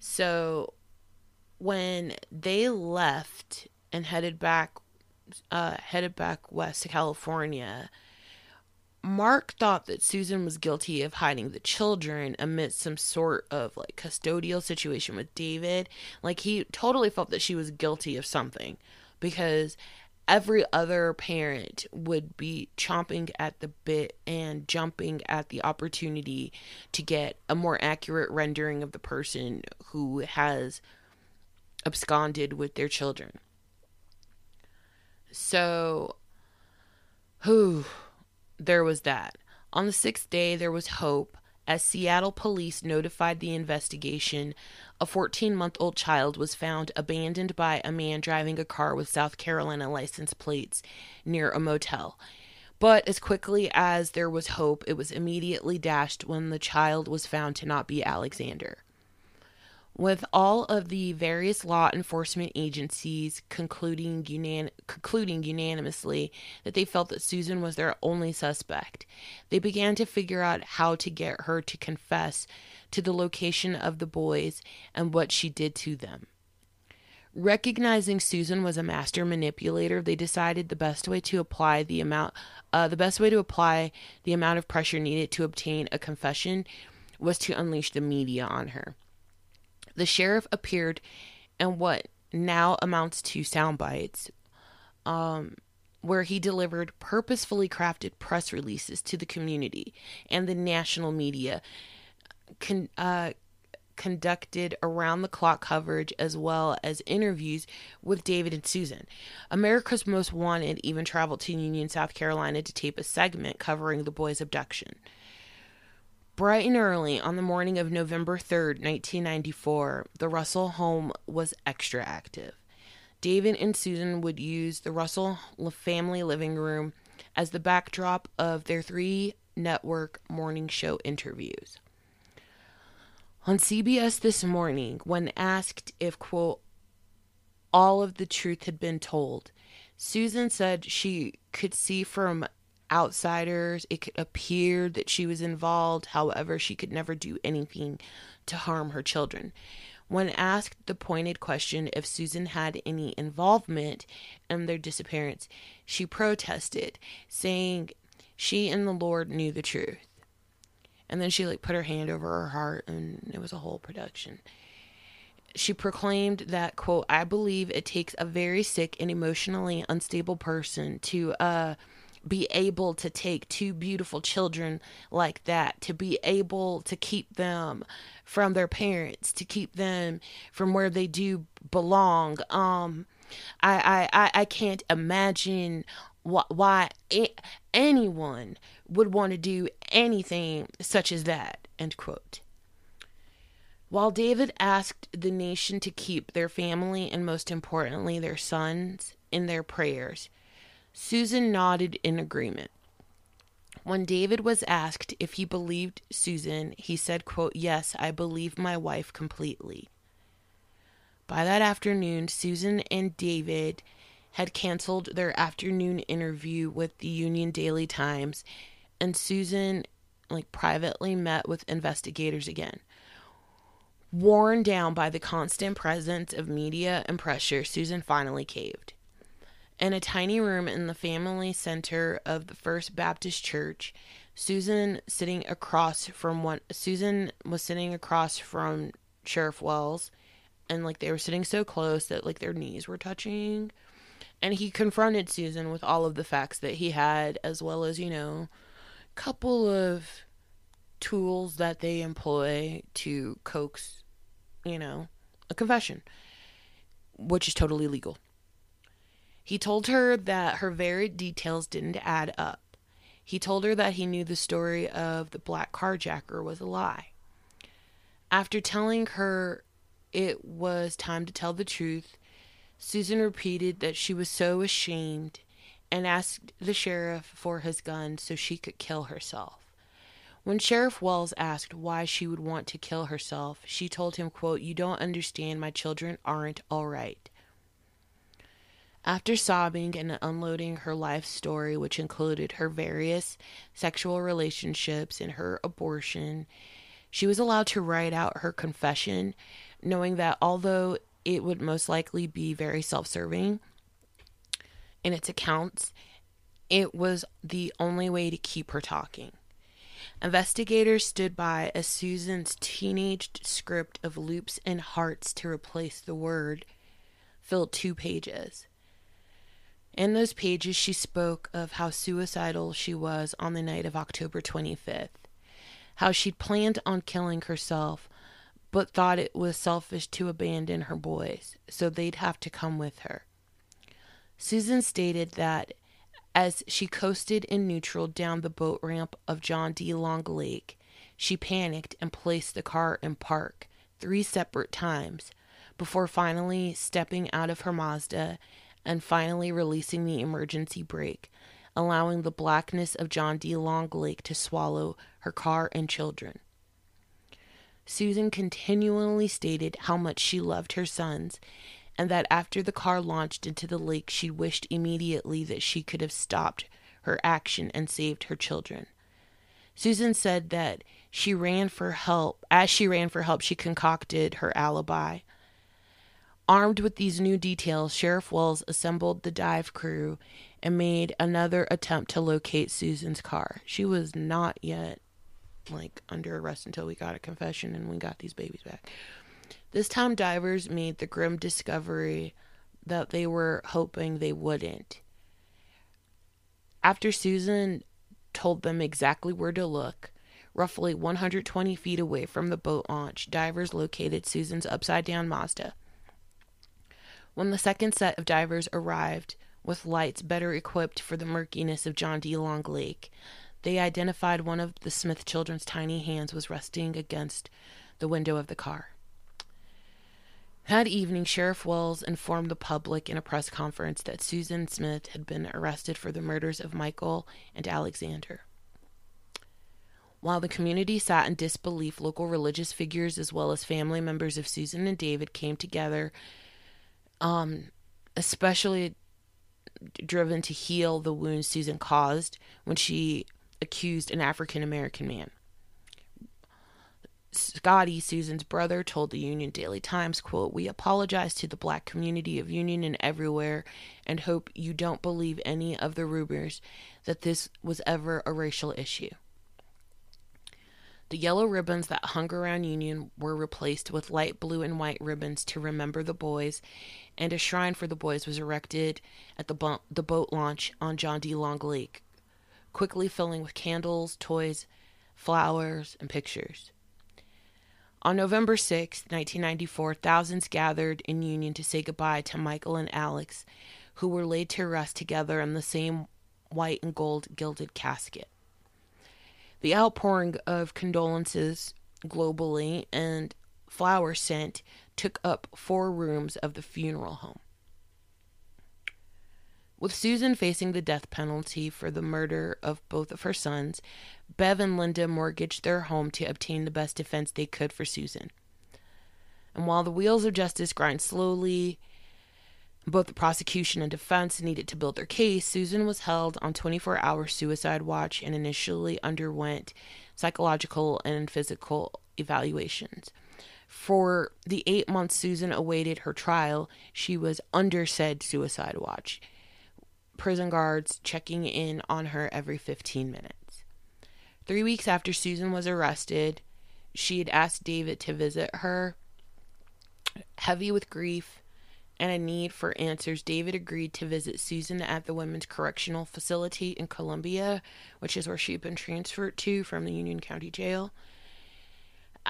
So when they left and headed back, uh, headed back west to California, Marc thought that Susan was guilty of hiding the children amidst some sort of like custodial situation with David. Like he totally felt that she was guilty of something because every other parent would be chomping at the bit and jumping at the opportunity to get a more accurate rendering of the person who has absconded with their children. So, who there was that. On the sixth day, there was hope as Seattle police notified the investigation, a 14 month old child was found abandoned by a man driving a car with South Carolina license plates near a motel. But as quickly as there was hope, it was immediately dashed when the child was found to not be Alexander with all of the various law enforcement agencies concluding, unan- concluding unanimously that they felt that Susan was their only suspect. They began to figure out how to get her to confess to the location of the boys and what she did to them. Recognizing Susan was a master manipulator, they decided the best way to apply the amount uh, the best way to apply the amount of pressure needed to obtain a confession was to unleash the media on her. The sheriff appeared in what now amounts to sound bites, um, where he delivered purposefully crafted press releases to the community and the national media, con- uh, conducted around the clock coverage as well as interviews with David and Susan. America's Most Wanted even traveled to Union, South Carolina to tape a segment covering the boy's abduction. Bright and early on the morning of November 3rd, 1994, the Russell home was extra active. David and Susan would use the Russell family living room as the backdrop of their three network morning show interviews. On CBS this morning, when asked if, quote, all of the truth had been told, Susan said she could see from outsiders. It could appear that she was involved. However, she could never do anything to harm her children. When asked the pointed question if Susan had any involvement in their disappearance, she protested, saying she and the Lord knew the truth. And then she like put her hand over her heart and it was a whole production. She proclaimed that quote, I believe it takes a very sick and emotionally unstable person to uh be able to take two beautiful children like that, to be able to keep them from their parents, to keep them from where they do belong. Um, I, I, I can't imagine wh- why anyone would want to do anything such as that. End quote. While David asked the nation to keep their family and most importantly their sons in their prayers, Susan nodded in agreement. When David was asked if he believed Susan, he said, quote, Yes, I believe my wife completely. By that afternoon, Susan and David had canceled their afternoon interview with the Union Daily Times, and Susan like privately met with investigators again. Worn down by the constant presence of media and pressure, Susan finally caved. In a tiny room in the family center of the First Baptist Church, Susan sitting across from one Susan was sitting across from Sheriff Wells and like they were sitting so close that like their knees were touching. And he confronted Susan with all of the facts that he had as well as, you know, a couple of tools that they employ to coax, you know, a confession, which is totally legal. He told her that her varied details didn't add up. He told her that he knew the story of the black carjacker was a lie. After telling her it was time to tell the truth, Susan repeated that she was so ashamed and asked the sheriff for his gun so she could kill herself. When Sheriff Wells asked why she would want to kill herself, she told him, quote, "You don't understand, my children aren't all right. After sobbing and unloading her life story, which included her various sexual relationships and her abortion, she was allowed to write out her confession, knowing that although it would most likely be very self serving in its accounts, it was the only way to keep her talking. Investigators stood by as Susan's teenage script of loops and hearts to replace the word filled two pages. In those pages, she spoke of how suicidal she was on the night of October 25th, how she'd planned on killing herself, but thought it was selfish to abandon her boys, so they'd have to come with her. Susan stated that as she coasted in neutral down the boat ramp of John D. Long Lake, she panicked and placed the car in park three separate times before finally stepping out of her Mazda and finally releasing the emergency brake, allowing the blackness of John D. Long Lake to swallow her car and children. Susan continually stated how much she loved her sons and that after the car launched into the lake, she wished immediately that she could have stopped her action and saved her children. Susan said that she ran for help. As she ran for help, she concocted her alibi. Armed with these new details, Sheriff Wells assembled the dive crew and made another attempt to locate Susan's car. She was not yet like under arrest until we got a confession and we got these babies back. This time, divers made the grim discovery that they were hoping they wouldn't. After Susan told them exactly where to look, roughly 120 feet away from the boat launch, divers located Susan's upside down Mazda. When the second set of divers arrived, with lights better equipped for the murkiness of John D. Long Lake, they identified one of the Smith children's tiny hands was resting against the window of the car. That evening, Sheriff Wells informed the public in a press conference that Susan Smith had been arrested for the murders of Michael and Alexander. While the community sat in disbelief, local religious figures as well as family members of Susan and David came together, um, especially driven to heal the wounds Susan caused when she accused an African American man. Scotty, Susan's brother, told the Union Daily Times, quote, We apologize to the black community of Union and everywhere and hope you don't believe any of the rumors that this was ever a racial issue. The yellow ribbons that hung around Union were replaced with light blue and white ribbons to remember the boys, and a shrine for the boys was erected at the, bo- the boat launch on John D. Long Lake, quickly filling with candles, toys, flowers, and pictures. On November 6, 1994, thousands gathered in Union to say goodbye to Michael and Alex, who were laid to rest together in the same white and gold gilded casket. The outpouring of condolences globally and flower scent took up four rooms of the funeral home. With Susan facing the death penalty for the murder of both of her sons, Bev and Linda mortgaged their home to obtain the best defense they could for Susan. And while the wheels of justice grind slowly, both the prosecution and defense needed to build their case. Susan was held on 24 hour suicide watch and initially underwent psychological and physical evaluations. For the eight months Susan awaited her trial, she was under said suicide watch prison guards checking in on her every 15 minutes. Three weeks after Susan was arrested, she had asked David to visit her. Heavy with grief and a need for answers, David agreed to visit Susan at the Women's Correctional Facility in Columbia, which is where she had been transferred to from the Union County Jail.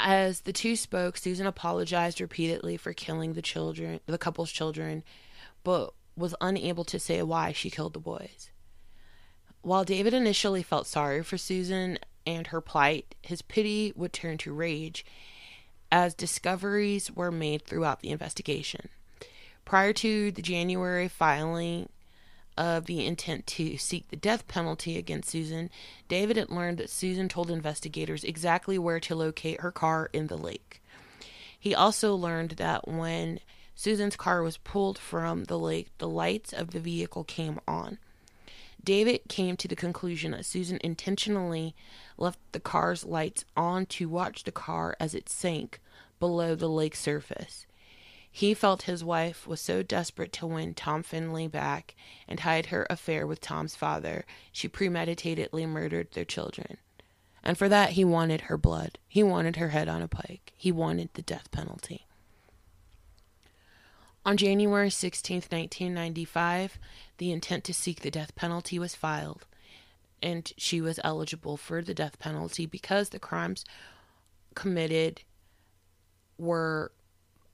As the two spoke, Susan apologized repeatedly for killing the children, the couple's children, but was unable to say why she killed the boys. While David initially felt sorry for Susan and her plight, his pity would turn to rage as discoveries were made throughout the investigation. Prior to the January filing of the intent to seek the death penalty against Susan, David had learned that Susan told investigators exactly where to locate her car in the lake. He also learned that when Susan's car was pulled from the lake. The lights of the vehicle came on. David came to the conclusion that Susan intentionally left the car's lights on to watch the car as it sank below the lake surface. He felt his wife was so desperate to win Tom Findlay back and hide her affair with Tom's father, she premeditatedly murdered their children. And for that, he wanted her blood. He wanted her head on a pike. He wanted the death penalty. On January 16, 1995, the intent to seek the death penalty was filed, and she was eligible for the death penalty because the crimes committed were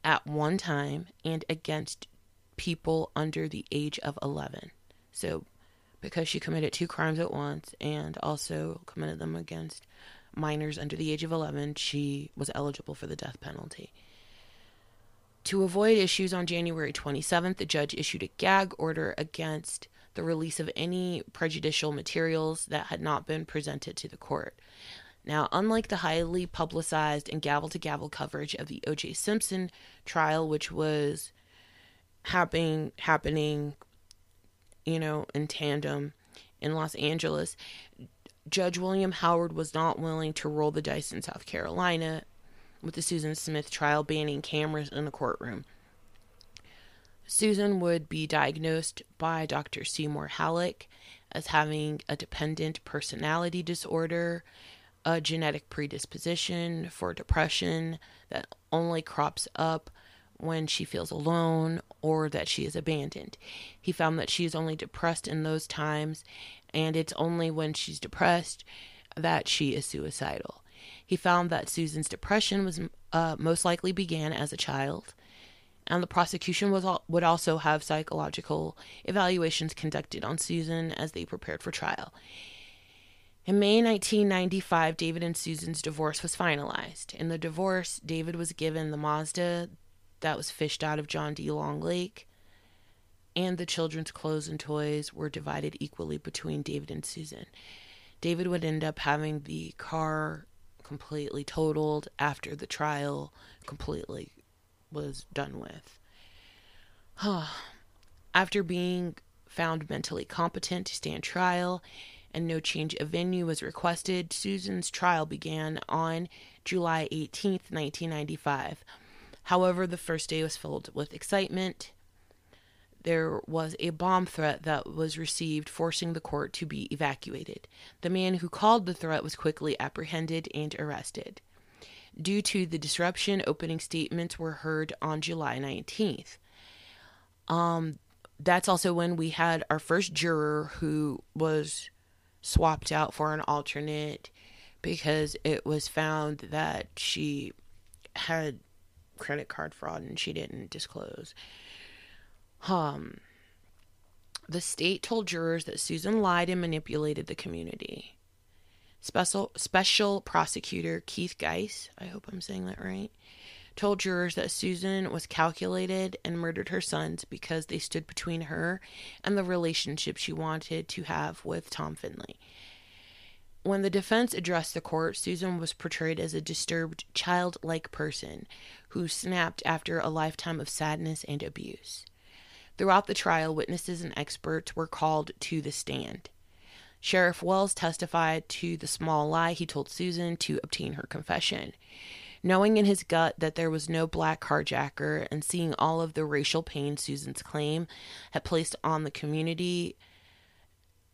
at one time and against people under the age of 11. So, because she committed two crimes at once and also committed them against minors under the age of 11, she was eligible for the death penalty. To avoid issues on January 27th, the judge issued a gag order against the release of any prejudicial materials that had not been presented to the court. Now, unlike the highly publicized and gavel to gavel coverage of the O.J. Simpson trial, which was happening happening, you know, in tandem in Los Angeles, Judge William Howard was not willing to roll the dice in South Carolina with the Susan Smith trial banning cameras in the courtroom. Susan would be diagnosed by Dr. Seymour Halleck as having a dependent personality disorder a genetic predisposition for depression that only crops up when she feels alone or that she is abandoned. He found that she is only depressed in those times, and it's only when she's depressed that she is suicidal. He found that Susan's depression was uh, most likely began as a child, and the prosecution was all, would also have psychological evaluations conducted on Susan as they prepared for trial. In May 1995, David and Susan's divorce was finalized. In the divorce, David was given the Mazda that was fished out of John D. Long Lake, and the children's clothes and toys were divided equally between David and Susan. David would end up having the car completely totaled after the trial completely was done with. after being found mentally competent to stand trial, and no change of venue was requested, Susan's trial began on July 18, 1995. However, the first day was filled with excitement. There was a bomb threat that was received, forcing the court to be evacuated. The man who called the threat was quickly apprehended and arrested. Due to the disruption, opening statements were heard on July 19th. Um, that's also when we had our first juror who was swapped out for an alternate because it was found that she had credit card fraud and she didn't disclose. Um, the state told jurors that Susan lied and manipulated the community. Special special prosecutor Keith Giese, I hope I'm saying that right, told jurors that Susan was calculated and murdered her sons because they stood between her and the relationship she wanted to have with Tom Findlay. When the defense addressed the court, Susan was portrayed as a disturbed, childlike person who snapped after a lifetime of sadness and abuse. Throughout the trial, witnesses and experts were called to the stand. Sheriff Wells testified to the small lie he told Susan to obtain her confession. Knowing in his gut that there was no black carjacker and seeing all of the racial pain Susan's claim had placed on the community,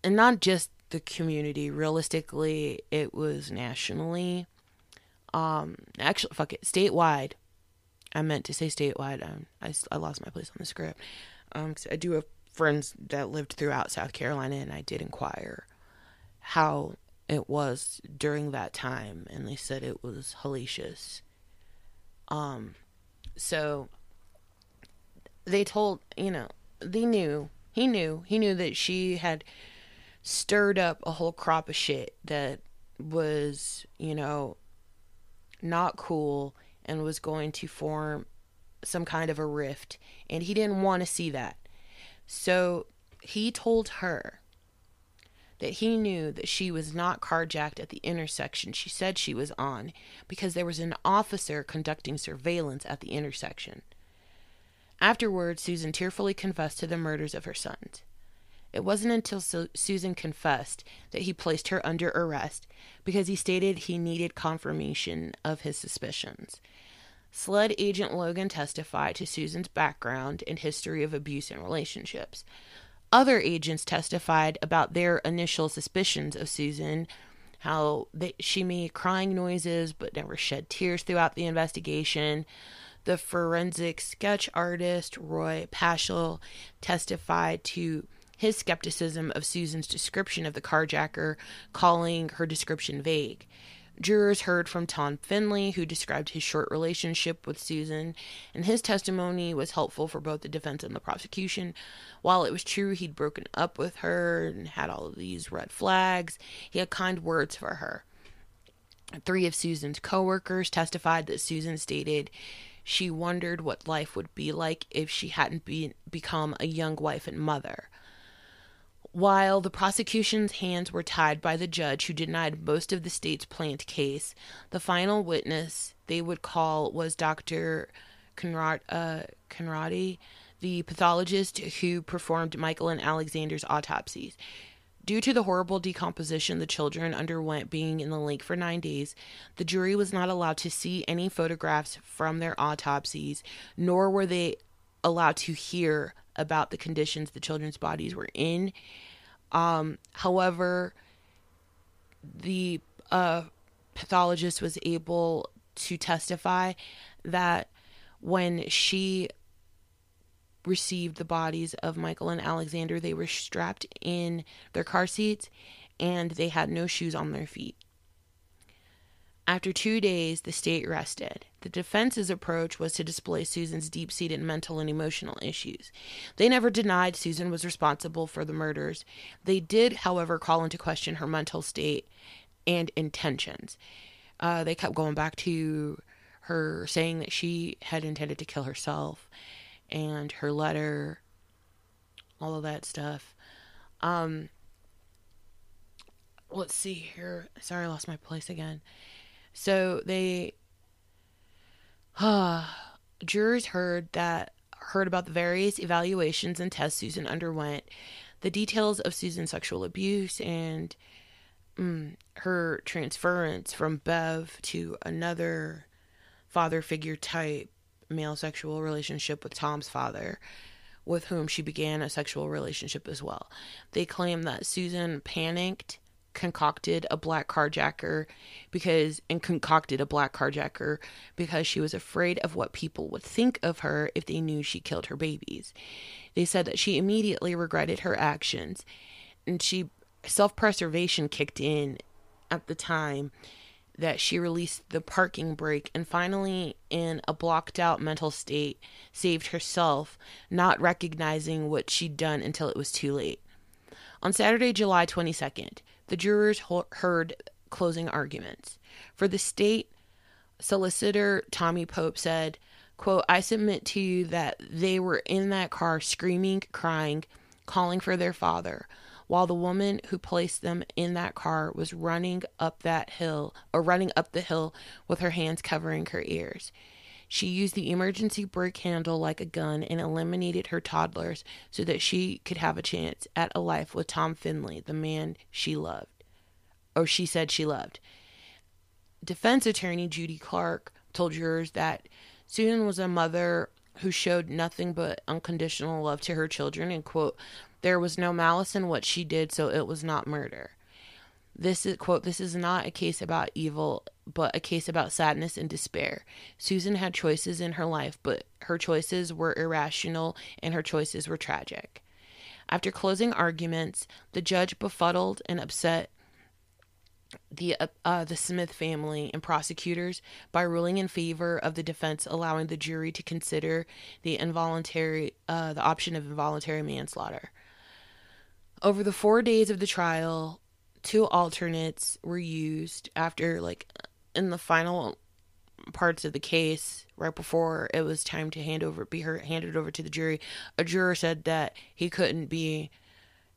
and not just the community, realistically, it was nationally. Um, actually, fuck it, statewide. I meant to say statewide. Um, I, I lost my place on the script. Um, I do have friends that lived throughout South Carolina, and I did inquire how it was during that time, and they said it was hellacious. Um, so they told, you know, they knew, he knew, he knew that she had stirred up a whole crop of shit that was, you know, not cool and was going to form some kind of a rift, and he didn't want to see that. So he told her that he knew that she was not carjacked at the intersection she said she was on because there was an officer conducting surveillance at the intersection. Afterwards, Susan tearfully confessed to the murders of her sons. It wasn't until Su- Susan confessed that he placed her under arrest because he stated he needed confirmation of his suspicions. SLED agent Logan testified to Susan's background and history of abuse and relationships. Other agents testified about their initial suspicions of Susan, how they, she made crying noises but never shed tears throughout the investigation. The forensic sketch artist Roy Paschal testified to his skepticism of Susan's description of the carjacker, calling her description vague. Jurors heard from Tom Findlay, who described his short relationship with Susan, and his testimony was helpful for both the defense and the prosecution. While it was true he'd broken up with her and had all of these red flags, he had kind words for her. Three of Susan's coworkers testified that Susan stated she wondered what life would be like if she hadn't been, become a young wife and mother. While the prosecution's hands were tied by the judge who denied most of the state's plant case, the final witness they would call was Dr. Conrad, uh, Conradi, the pathologist who performed Michael and Alexander's autopsies. Due to the horrible decomposition the children underwent being in the lake for nine days, the jury was not allowed to see any photographs from their autopsies, nor were they allowed to hear about the conditions the children's bodies were in. Um, however, the uh, pathologist was able to testify that when she received the bodies of Michael and Alexander, they were strapped in their car seats and they had no shoes on their feet. After two days, the state rested. The defense's approach was to display Susan's deep seated mental and emotional issues. They never denied Susan was responsible for the murders. They did, however, call into question her mental state and intentions. Uh, they kept going back to her saying that she had intended to kill herself and her letter, all of that stuff. Um, let's see here. Sorry, I lost my place again. So they jurors heard that heard about the various evaluations and tests Susan underwent, the details of Susan's sexual abuse and mm, her transference from Bev to another father figure type male sexual relationship with Tom's father, with whom she began a sexual relationship as well. They claim that Susan panicked concocted a black carjacker because and concocted a black carjacker because she was afraid of what people would think of her if they knew she killed her babies. They said that she immediately regretted her actions and she self-preservation kicked in at the time that she released the parking brake and finally in a blocked out mental state saved herself not recognizing what she'd done until it was too late. On Saturday, July 22nd, the jurors heard closing arguments. For the state, solicitor Tommy Pope said, quote, I submit to you that they were in that car screaming, crying, calling for their father, while the woman who placed them in that car was running up that hill or running up the hill with her hands covering her ears. She used the emergency brake handle like a gun and eliminated her toddlers so that she could have a chance at a life with Tom Findlay, the man she loved, or she said she loved. Defense attorney Judy Clarke told jurors that Susan was a mother who showed nothing but unconditional love to her children and quote there was no malice in what she did so it was not murder this is quote this is not a case about evil but a case about sadness and despair. Susan had choices in her life, but her choices were irrational and her choices were tragic. After closing arguments, the judge befuddled and upset the uh, the Smith family and prosecutors by ruling in favor of the defense, allowing the jury to consider the involuntary uh, the option of involuntary manslaughter. Over the four days of the trial, two alternates were used after like in the final parts of the case right before it was time to hand over be her handed over to the jury a juror said that he couldn't be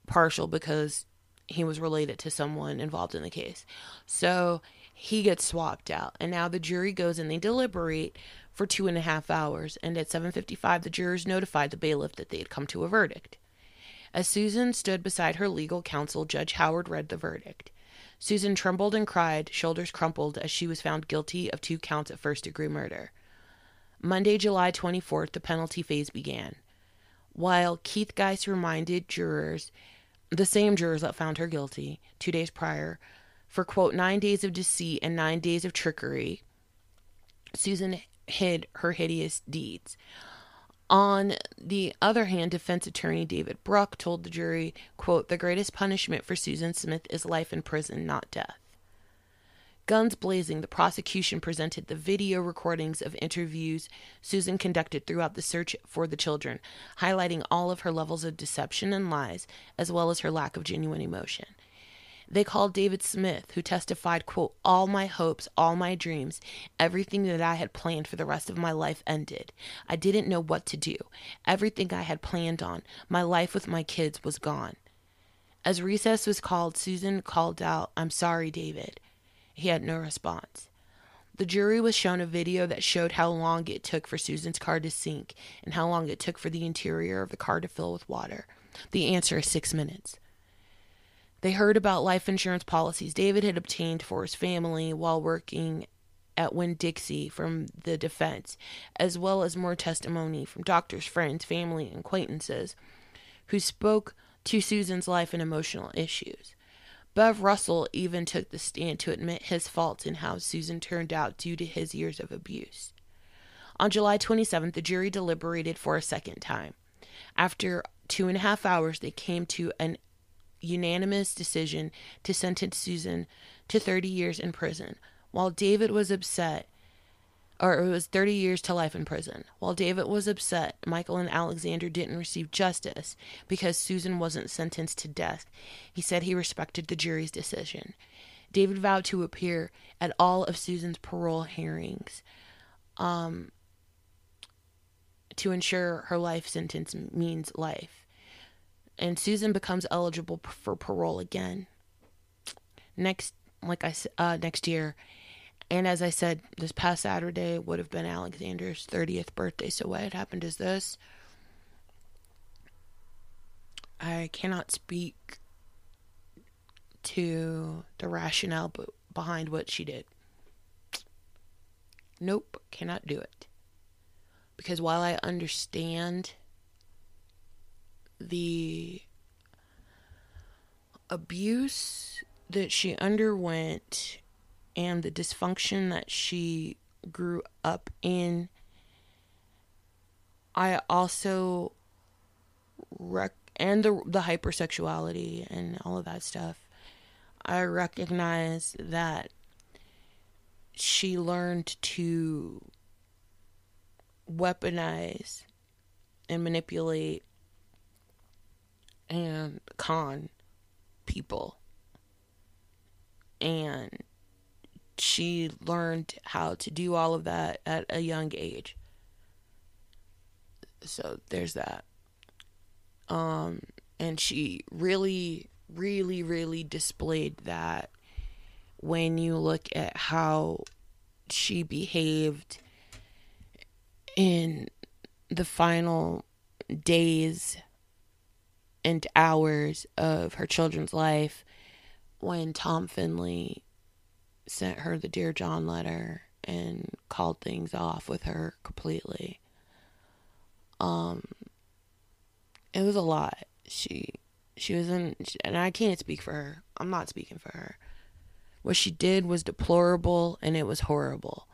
partial because he was related to someone involved in the case. So he gets swapped out. And now the jury goes and they deliberate for two and a half hours, and at 7:55 the jurors notified the bailiff that they had come to a verdict. As Susan stood beside her legal counsel, Judge Howard read the verdict. Susan trembled and cried, shoulders crumpled, as she was found guilty of two counts of first degree murder. Monday, July 24th, the penalty phase began. While Keith Giese reminded jurors, the same jurors that found her guilty two days prior, for quote, nine days of deceit and nine days of trickery, Susan hid her hideous deeds. On the other hand, defense attorney David Bruck told the jury, quote, the greatest punishment for Susan Smith is life in prison, not death. Guns blazing, the prosecution presented the video recordings of interviews Susan conducted throughout the search for the children, highlighting all of her levels of deception and lies, as well as her lack of genuine emotion. They called David Smith, who testified, quote, all my hopes, all my dreams, everything that I had planned for the rest of my life ended. I didn't know what to do. Everything I had planned on, my life with my kids, was gone. As recess was called, Susan called out, I'm sorry, David. He had no response. The jury was shown a video that showed how long it took for Susan's car to sink and how long it took for the interior of the car to fill with water. The answer is six minutes. They heard about life insurance policies David had obtained for his family while working at Winn Dixie from the defense, as well as more testimony from doctors, friends, family, and acquaintances who spoke to Susan's life and emotional issues. Bev Russell even took the stand to admit his faults in how Susan turned out due to his years of abuse. On July 27th, the jury deliberated for a second time. After two and a half hours, they came to an unanimous decision to sentence Susan to 30 years in prison. While David was upset, or it was 30 years to life in prison. While David was upset, Michael and Alexander didn't receive justice because Susan wasn't sentenced to death. He said he respected the jury's decision. David vowed to appear at all of Susan's parole hearings um, to ensure her life sentence means life and Susan becomes eligible for parole again next like I uh, next year. And as I said, this past Saturday would have been Alexander's 30th birthday. So what had happened is this. I cannot speak to the rationale behind what she did. Nope, cannot do it. Because while I understand the abuse that she underwent and the dysfunction that she grew up in. I also rec- and the the hypersexuality and all of that stuff. I recognize that she learned to weaponize and manipulate and con people. And she learned how to do all of that at a young age. So there's that. Um, and she really, really, really displayed that when you look at how she behaved in the final days and hours of her children's life when Tom Findlay sent her the Dear John letter and called things off with her completely. Um, it was a lot. She she was in, and I can't speak for her. I'm not speaking for her. What she did was deplorable and it was horrible.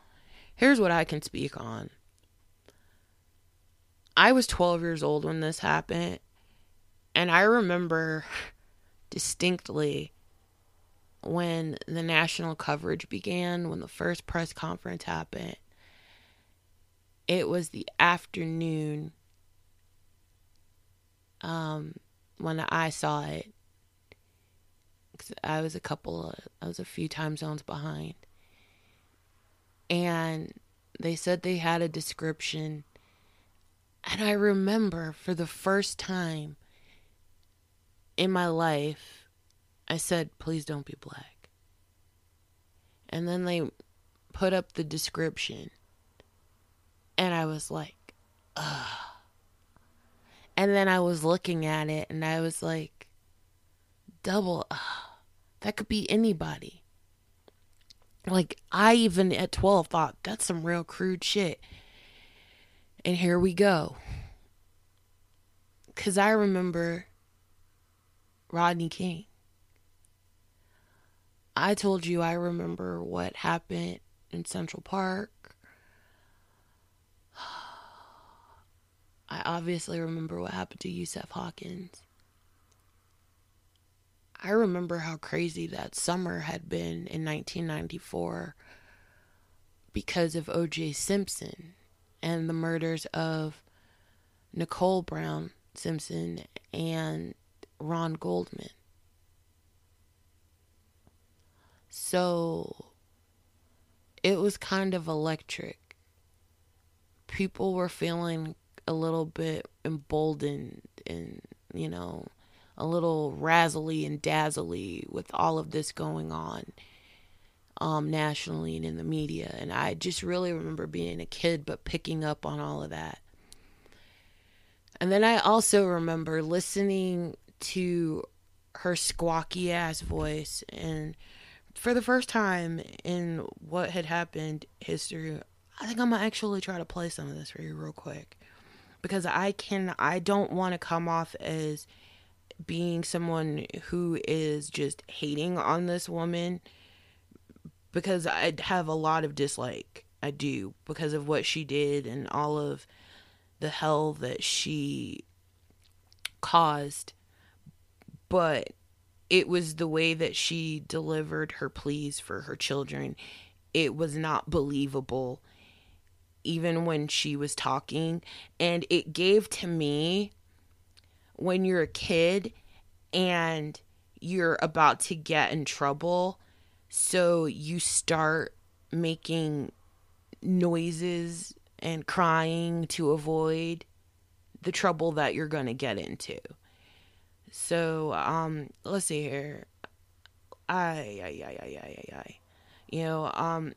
Here's what I can speak on. I was 12 years old when this happened, and I remember distinctly when the national coverage began, when the first press conference happened. It was the afternoon um, when I saw it. I was a couple of, I was a few time zones behind. And they said they had a description. And I remember for the first time in my life, I said, please don't be black. And then they put up the description. And I was like, ugh. And then I was looking at it and I was like, double, ugh. that could be anybody. Like, I even at 12 thought, that's some real crude shit. And here we go. Because I remember Rodney King. I told you I remember what happened in Central Park. I obviously remember what happened to Yusef Hawkins. I remember how crazy that summer had been in 1994 because of O.J. Simpson and the murders of Nicole Brown Simpson and Ron Goldman. So it was kind of electric. People were feeling a little bit emboldened and, you know, a little razzly and dazzly with all of this going on um, nationally and in the media. And I just really remember being a kid, but picking up on all of that. And then I also remember listening to her squawky ass voice. And for the first time in what had happened history i think i'm gonna actually try to play some of this for you real quick. Because i can i don't want to come off as being someone who is just hating on this woman because i have a lot of dislike i do because of what she did and all of the hell that she caused but it was the way that she delivered her pleas for her children. It was not believable, even when she was talking. And it gave to me when you're a kid and you're about to get in trouble, so you start making noises and crying to avoid the trouble that you're going to get into. So, um, let's see here. I, I, I, I, I, I. You know, um,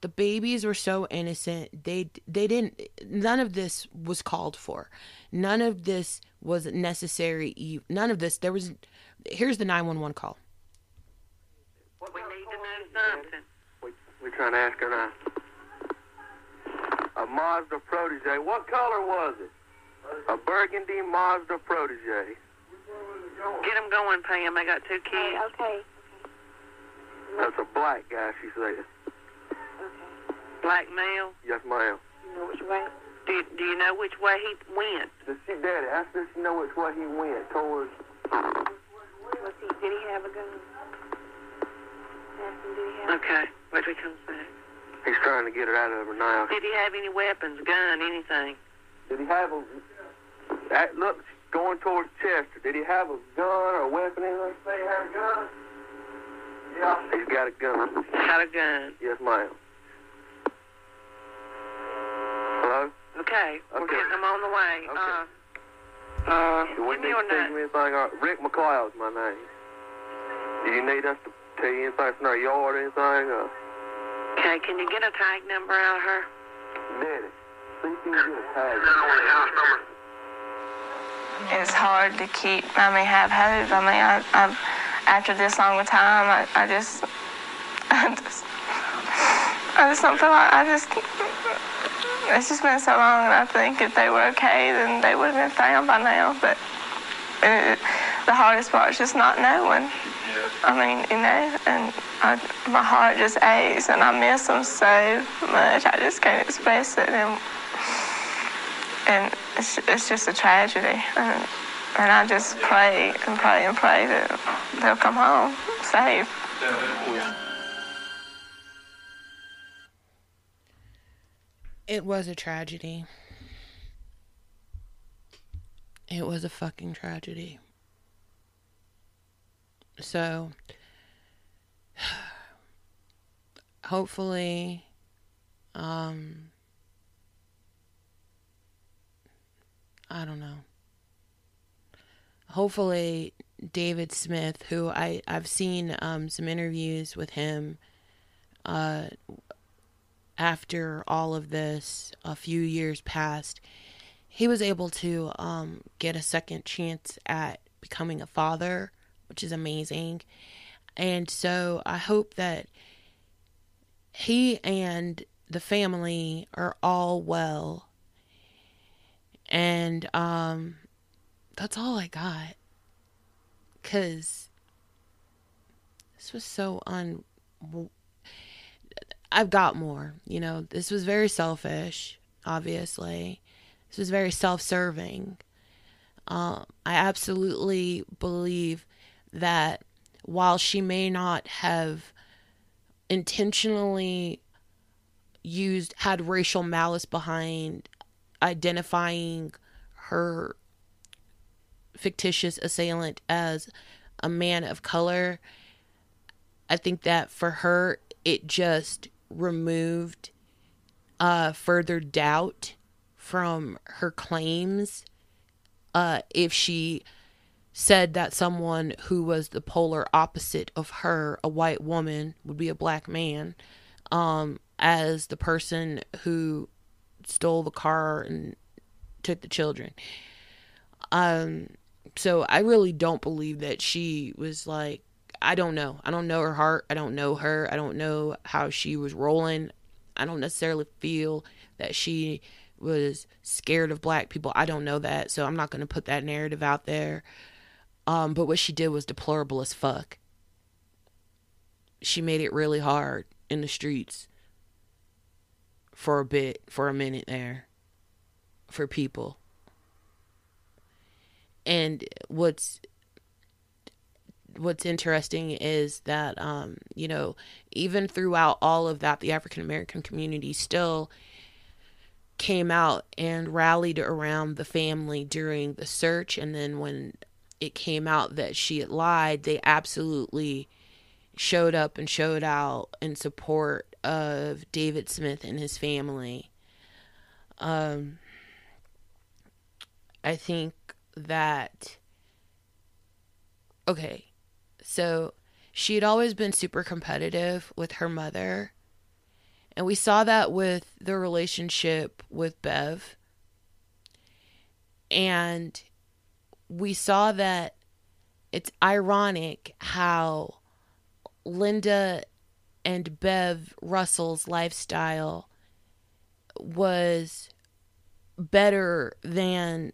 the babies were so innocent. They, they didn't. None of this was called for. None of this was necessary. None of this. There was. Here's the nine one one call. We need to know something. We, we're trying to ask her now. A Mazda Protege. What color was it? A burgundy Mazda Protege. Get him going, Pam. I got two kids. Okay. That's a black guy, she said. Okay. Black male. Yes, ma'am. You know which way? Do, do you know which way he went? Does she, Daddy, ask her if she know which way he went towards. Was he? Did he have a gun? Ask him, did he have? Okay. Wait till he comes back. He's trying to get it out of her now. Did he have any weapons, gun, anything? Did he have a. That, look, going towards Chester. Did he have a gun or a weapon? Anything? Say he had a gun? Yeah. He's got a gun. Got a gun. Yes, ma'am. Hello? Okay. We're Okay. getting them on the way. Okay. Uh, uh, Do we give me to your tell you name. anything? Uh, Rick McLeod's my name. Do you need us to tell you anything from our yard or anything? Uh, Okay, can you get a tag number out of her? Daddy, see if you can get a tag. It's hard to keep. I mean, have hope. I mean, I, I after this long a time, I, I just, I just, I just don't feel like I just. It's just been so long, and I think if they were okay, then they would have been found by now. But it, the hardest part is just not knowing. I mean, you know, and I, my heart just aches, and I miss them so much. I just can't express it, and and it's, it's just a tragedy. And, and I just pray and pray and pray that they'll come home safe. It was a tragedy. It was a fucking tragedy. So, hopefully, um, I don't know. Hopefully, David Smith, who I, I've seen um, some interviews with him, uh, after all of this, a few years passed, he was able to um, get a second chance at becoming a father, which is amazing. And so I hope that he and the family are all well. And um, that's all I got. Because this was so un. I've got more. You know, this was very selfish, obviously. This was very self serving. Um, I absolutely believe that while she may not have intentionally used, had racial malice behind identifying her fictitious assailant as a man of color, I think that for her, it just removed uh, further doubt from her claims. Uh, if she said that someone who was the polar opposite of her, a white woman, would be a black man, um, as the person who stole the car and took the children. Um, so I really don't believe that she was like, I don't know. I don't know her heart. I don't know her. I don't know how she was rolling. I don't necessarily feel that she was scared of black people. I don't know that. So I'm not going to put that narrative out there. Um, but what she did was deplorable as fuck. She made it really hard in the streets for a bit, for a minute there, for people. And what's what's interesting is that um, you know even throughout all of that, the African American community still came out and rallied around the family during the search, and then when it came out that she had lied, they absolutely showed up and showed out in support of David Smith and his family. Um, I think that okay, so she had always been super competitive with her mother. And we saw that with the relationship with Bev. And we saw that it's ironic how Linda and Bev Russell's lifestyle was better than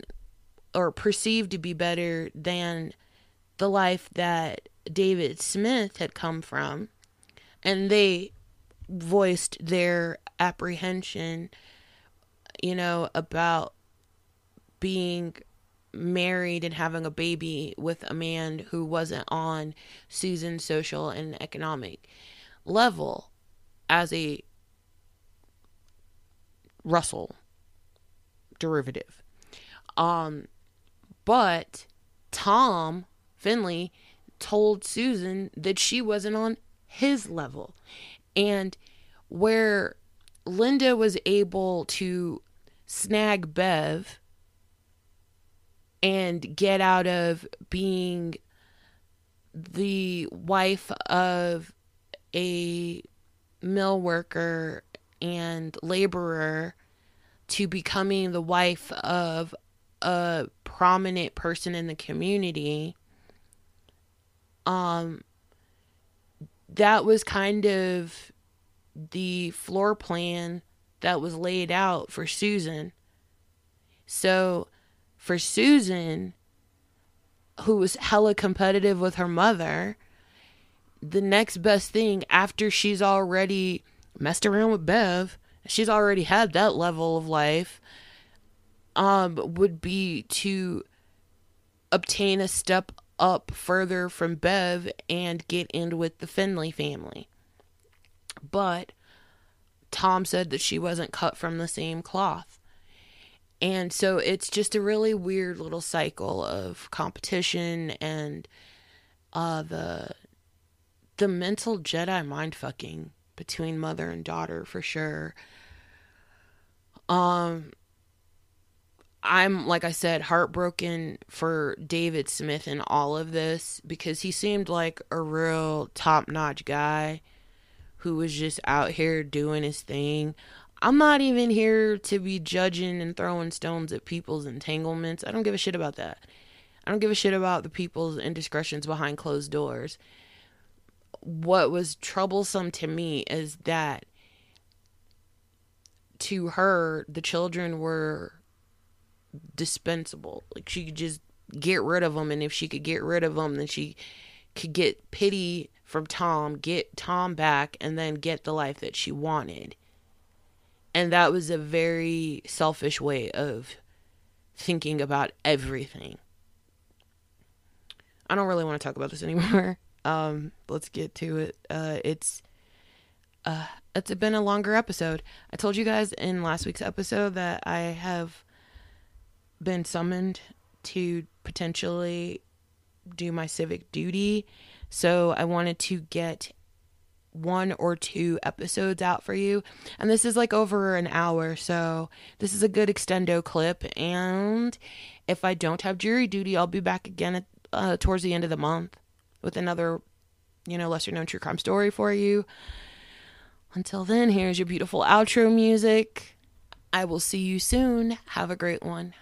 or perceived to be better than the life that David Smith had come from. And they voiced their apprehension, you know, about being married and having a baby with a man who wasn't on Susan's social and economic level as a Russell derivative. Um, but Tom Findlay told Susan that she wasn't on his level. And where Linda was able to snag Bev and get out of being the wife of a mill worker and laborer to becoming the wife of a prominent person in the community um that was kind of the floor plan that was laid out for Susan. So for Susan, who was hella competitive with her mother, the next best thing after she's already messed around with Bev, she's already had that level of life, um, would be to obtain a step up further from Bev and get in with the Findlay family. But Tom said that she wasn't cut from the same cloth. And so it's just a really weird little cycle of competition and uh, the the mental Jedi mind fucking between mother and daughter for sure. Um I'm like I said heartbroken for David Smith and all of this because he seemed like a real top-notch guy, who was just out here doing his thing. I'm not even here to be judging and throwing stones at people's entanglements. I don't give a shit about that. I don't give a shit about the people's indiscretions behind closed doors. What was troublesome to me is that to her, the children were dispensable. Like she could just get rid of them, and if she could get rid of them, then she could get pity from Tom, get Tom back, and then get the life that she wanted. And that was a very selfish way of thinking about everything. I don't really want to talk about this anymore. Um, let's get to it. Uh, it's uh, it's been a longer episode. I told you guys in last week's episode that I have been summoned to potentially do my civic duty. So I wanted to get one or two episodes out for you. And this is like over an hour. So this is a good extendo clip. And if I don't have jury duty, I'll be back again at, uh, towards the end of the month with another, you know, lesser known true crime story for you. Until then, here's your beautiful outro music. I will see you soon. Have a great one.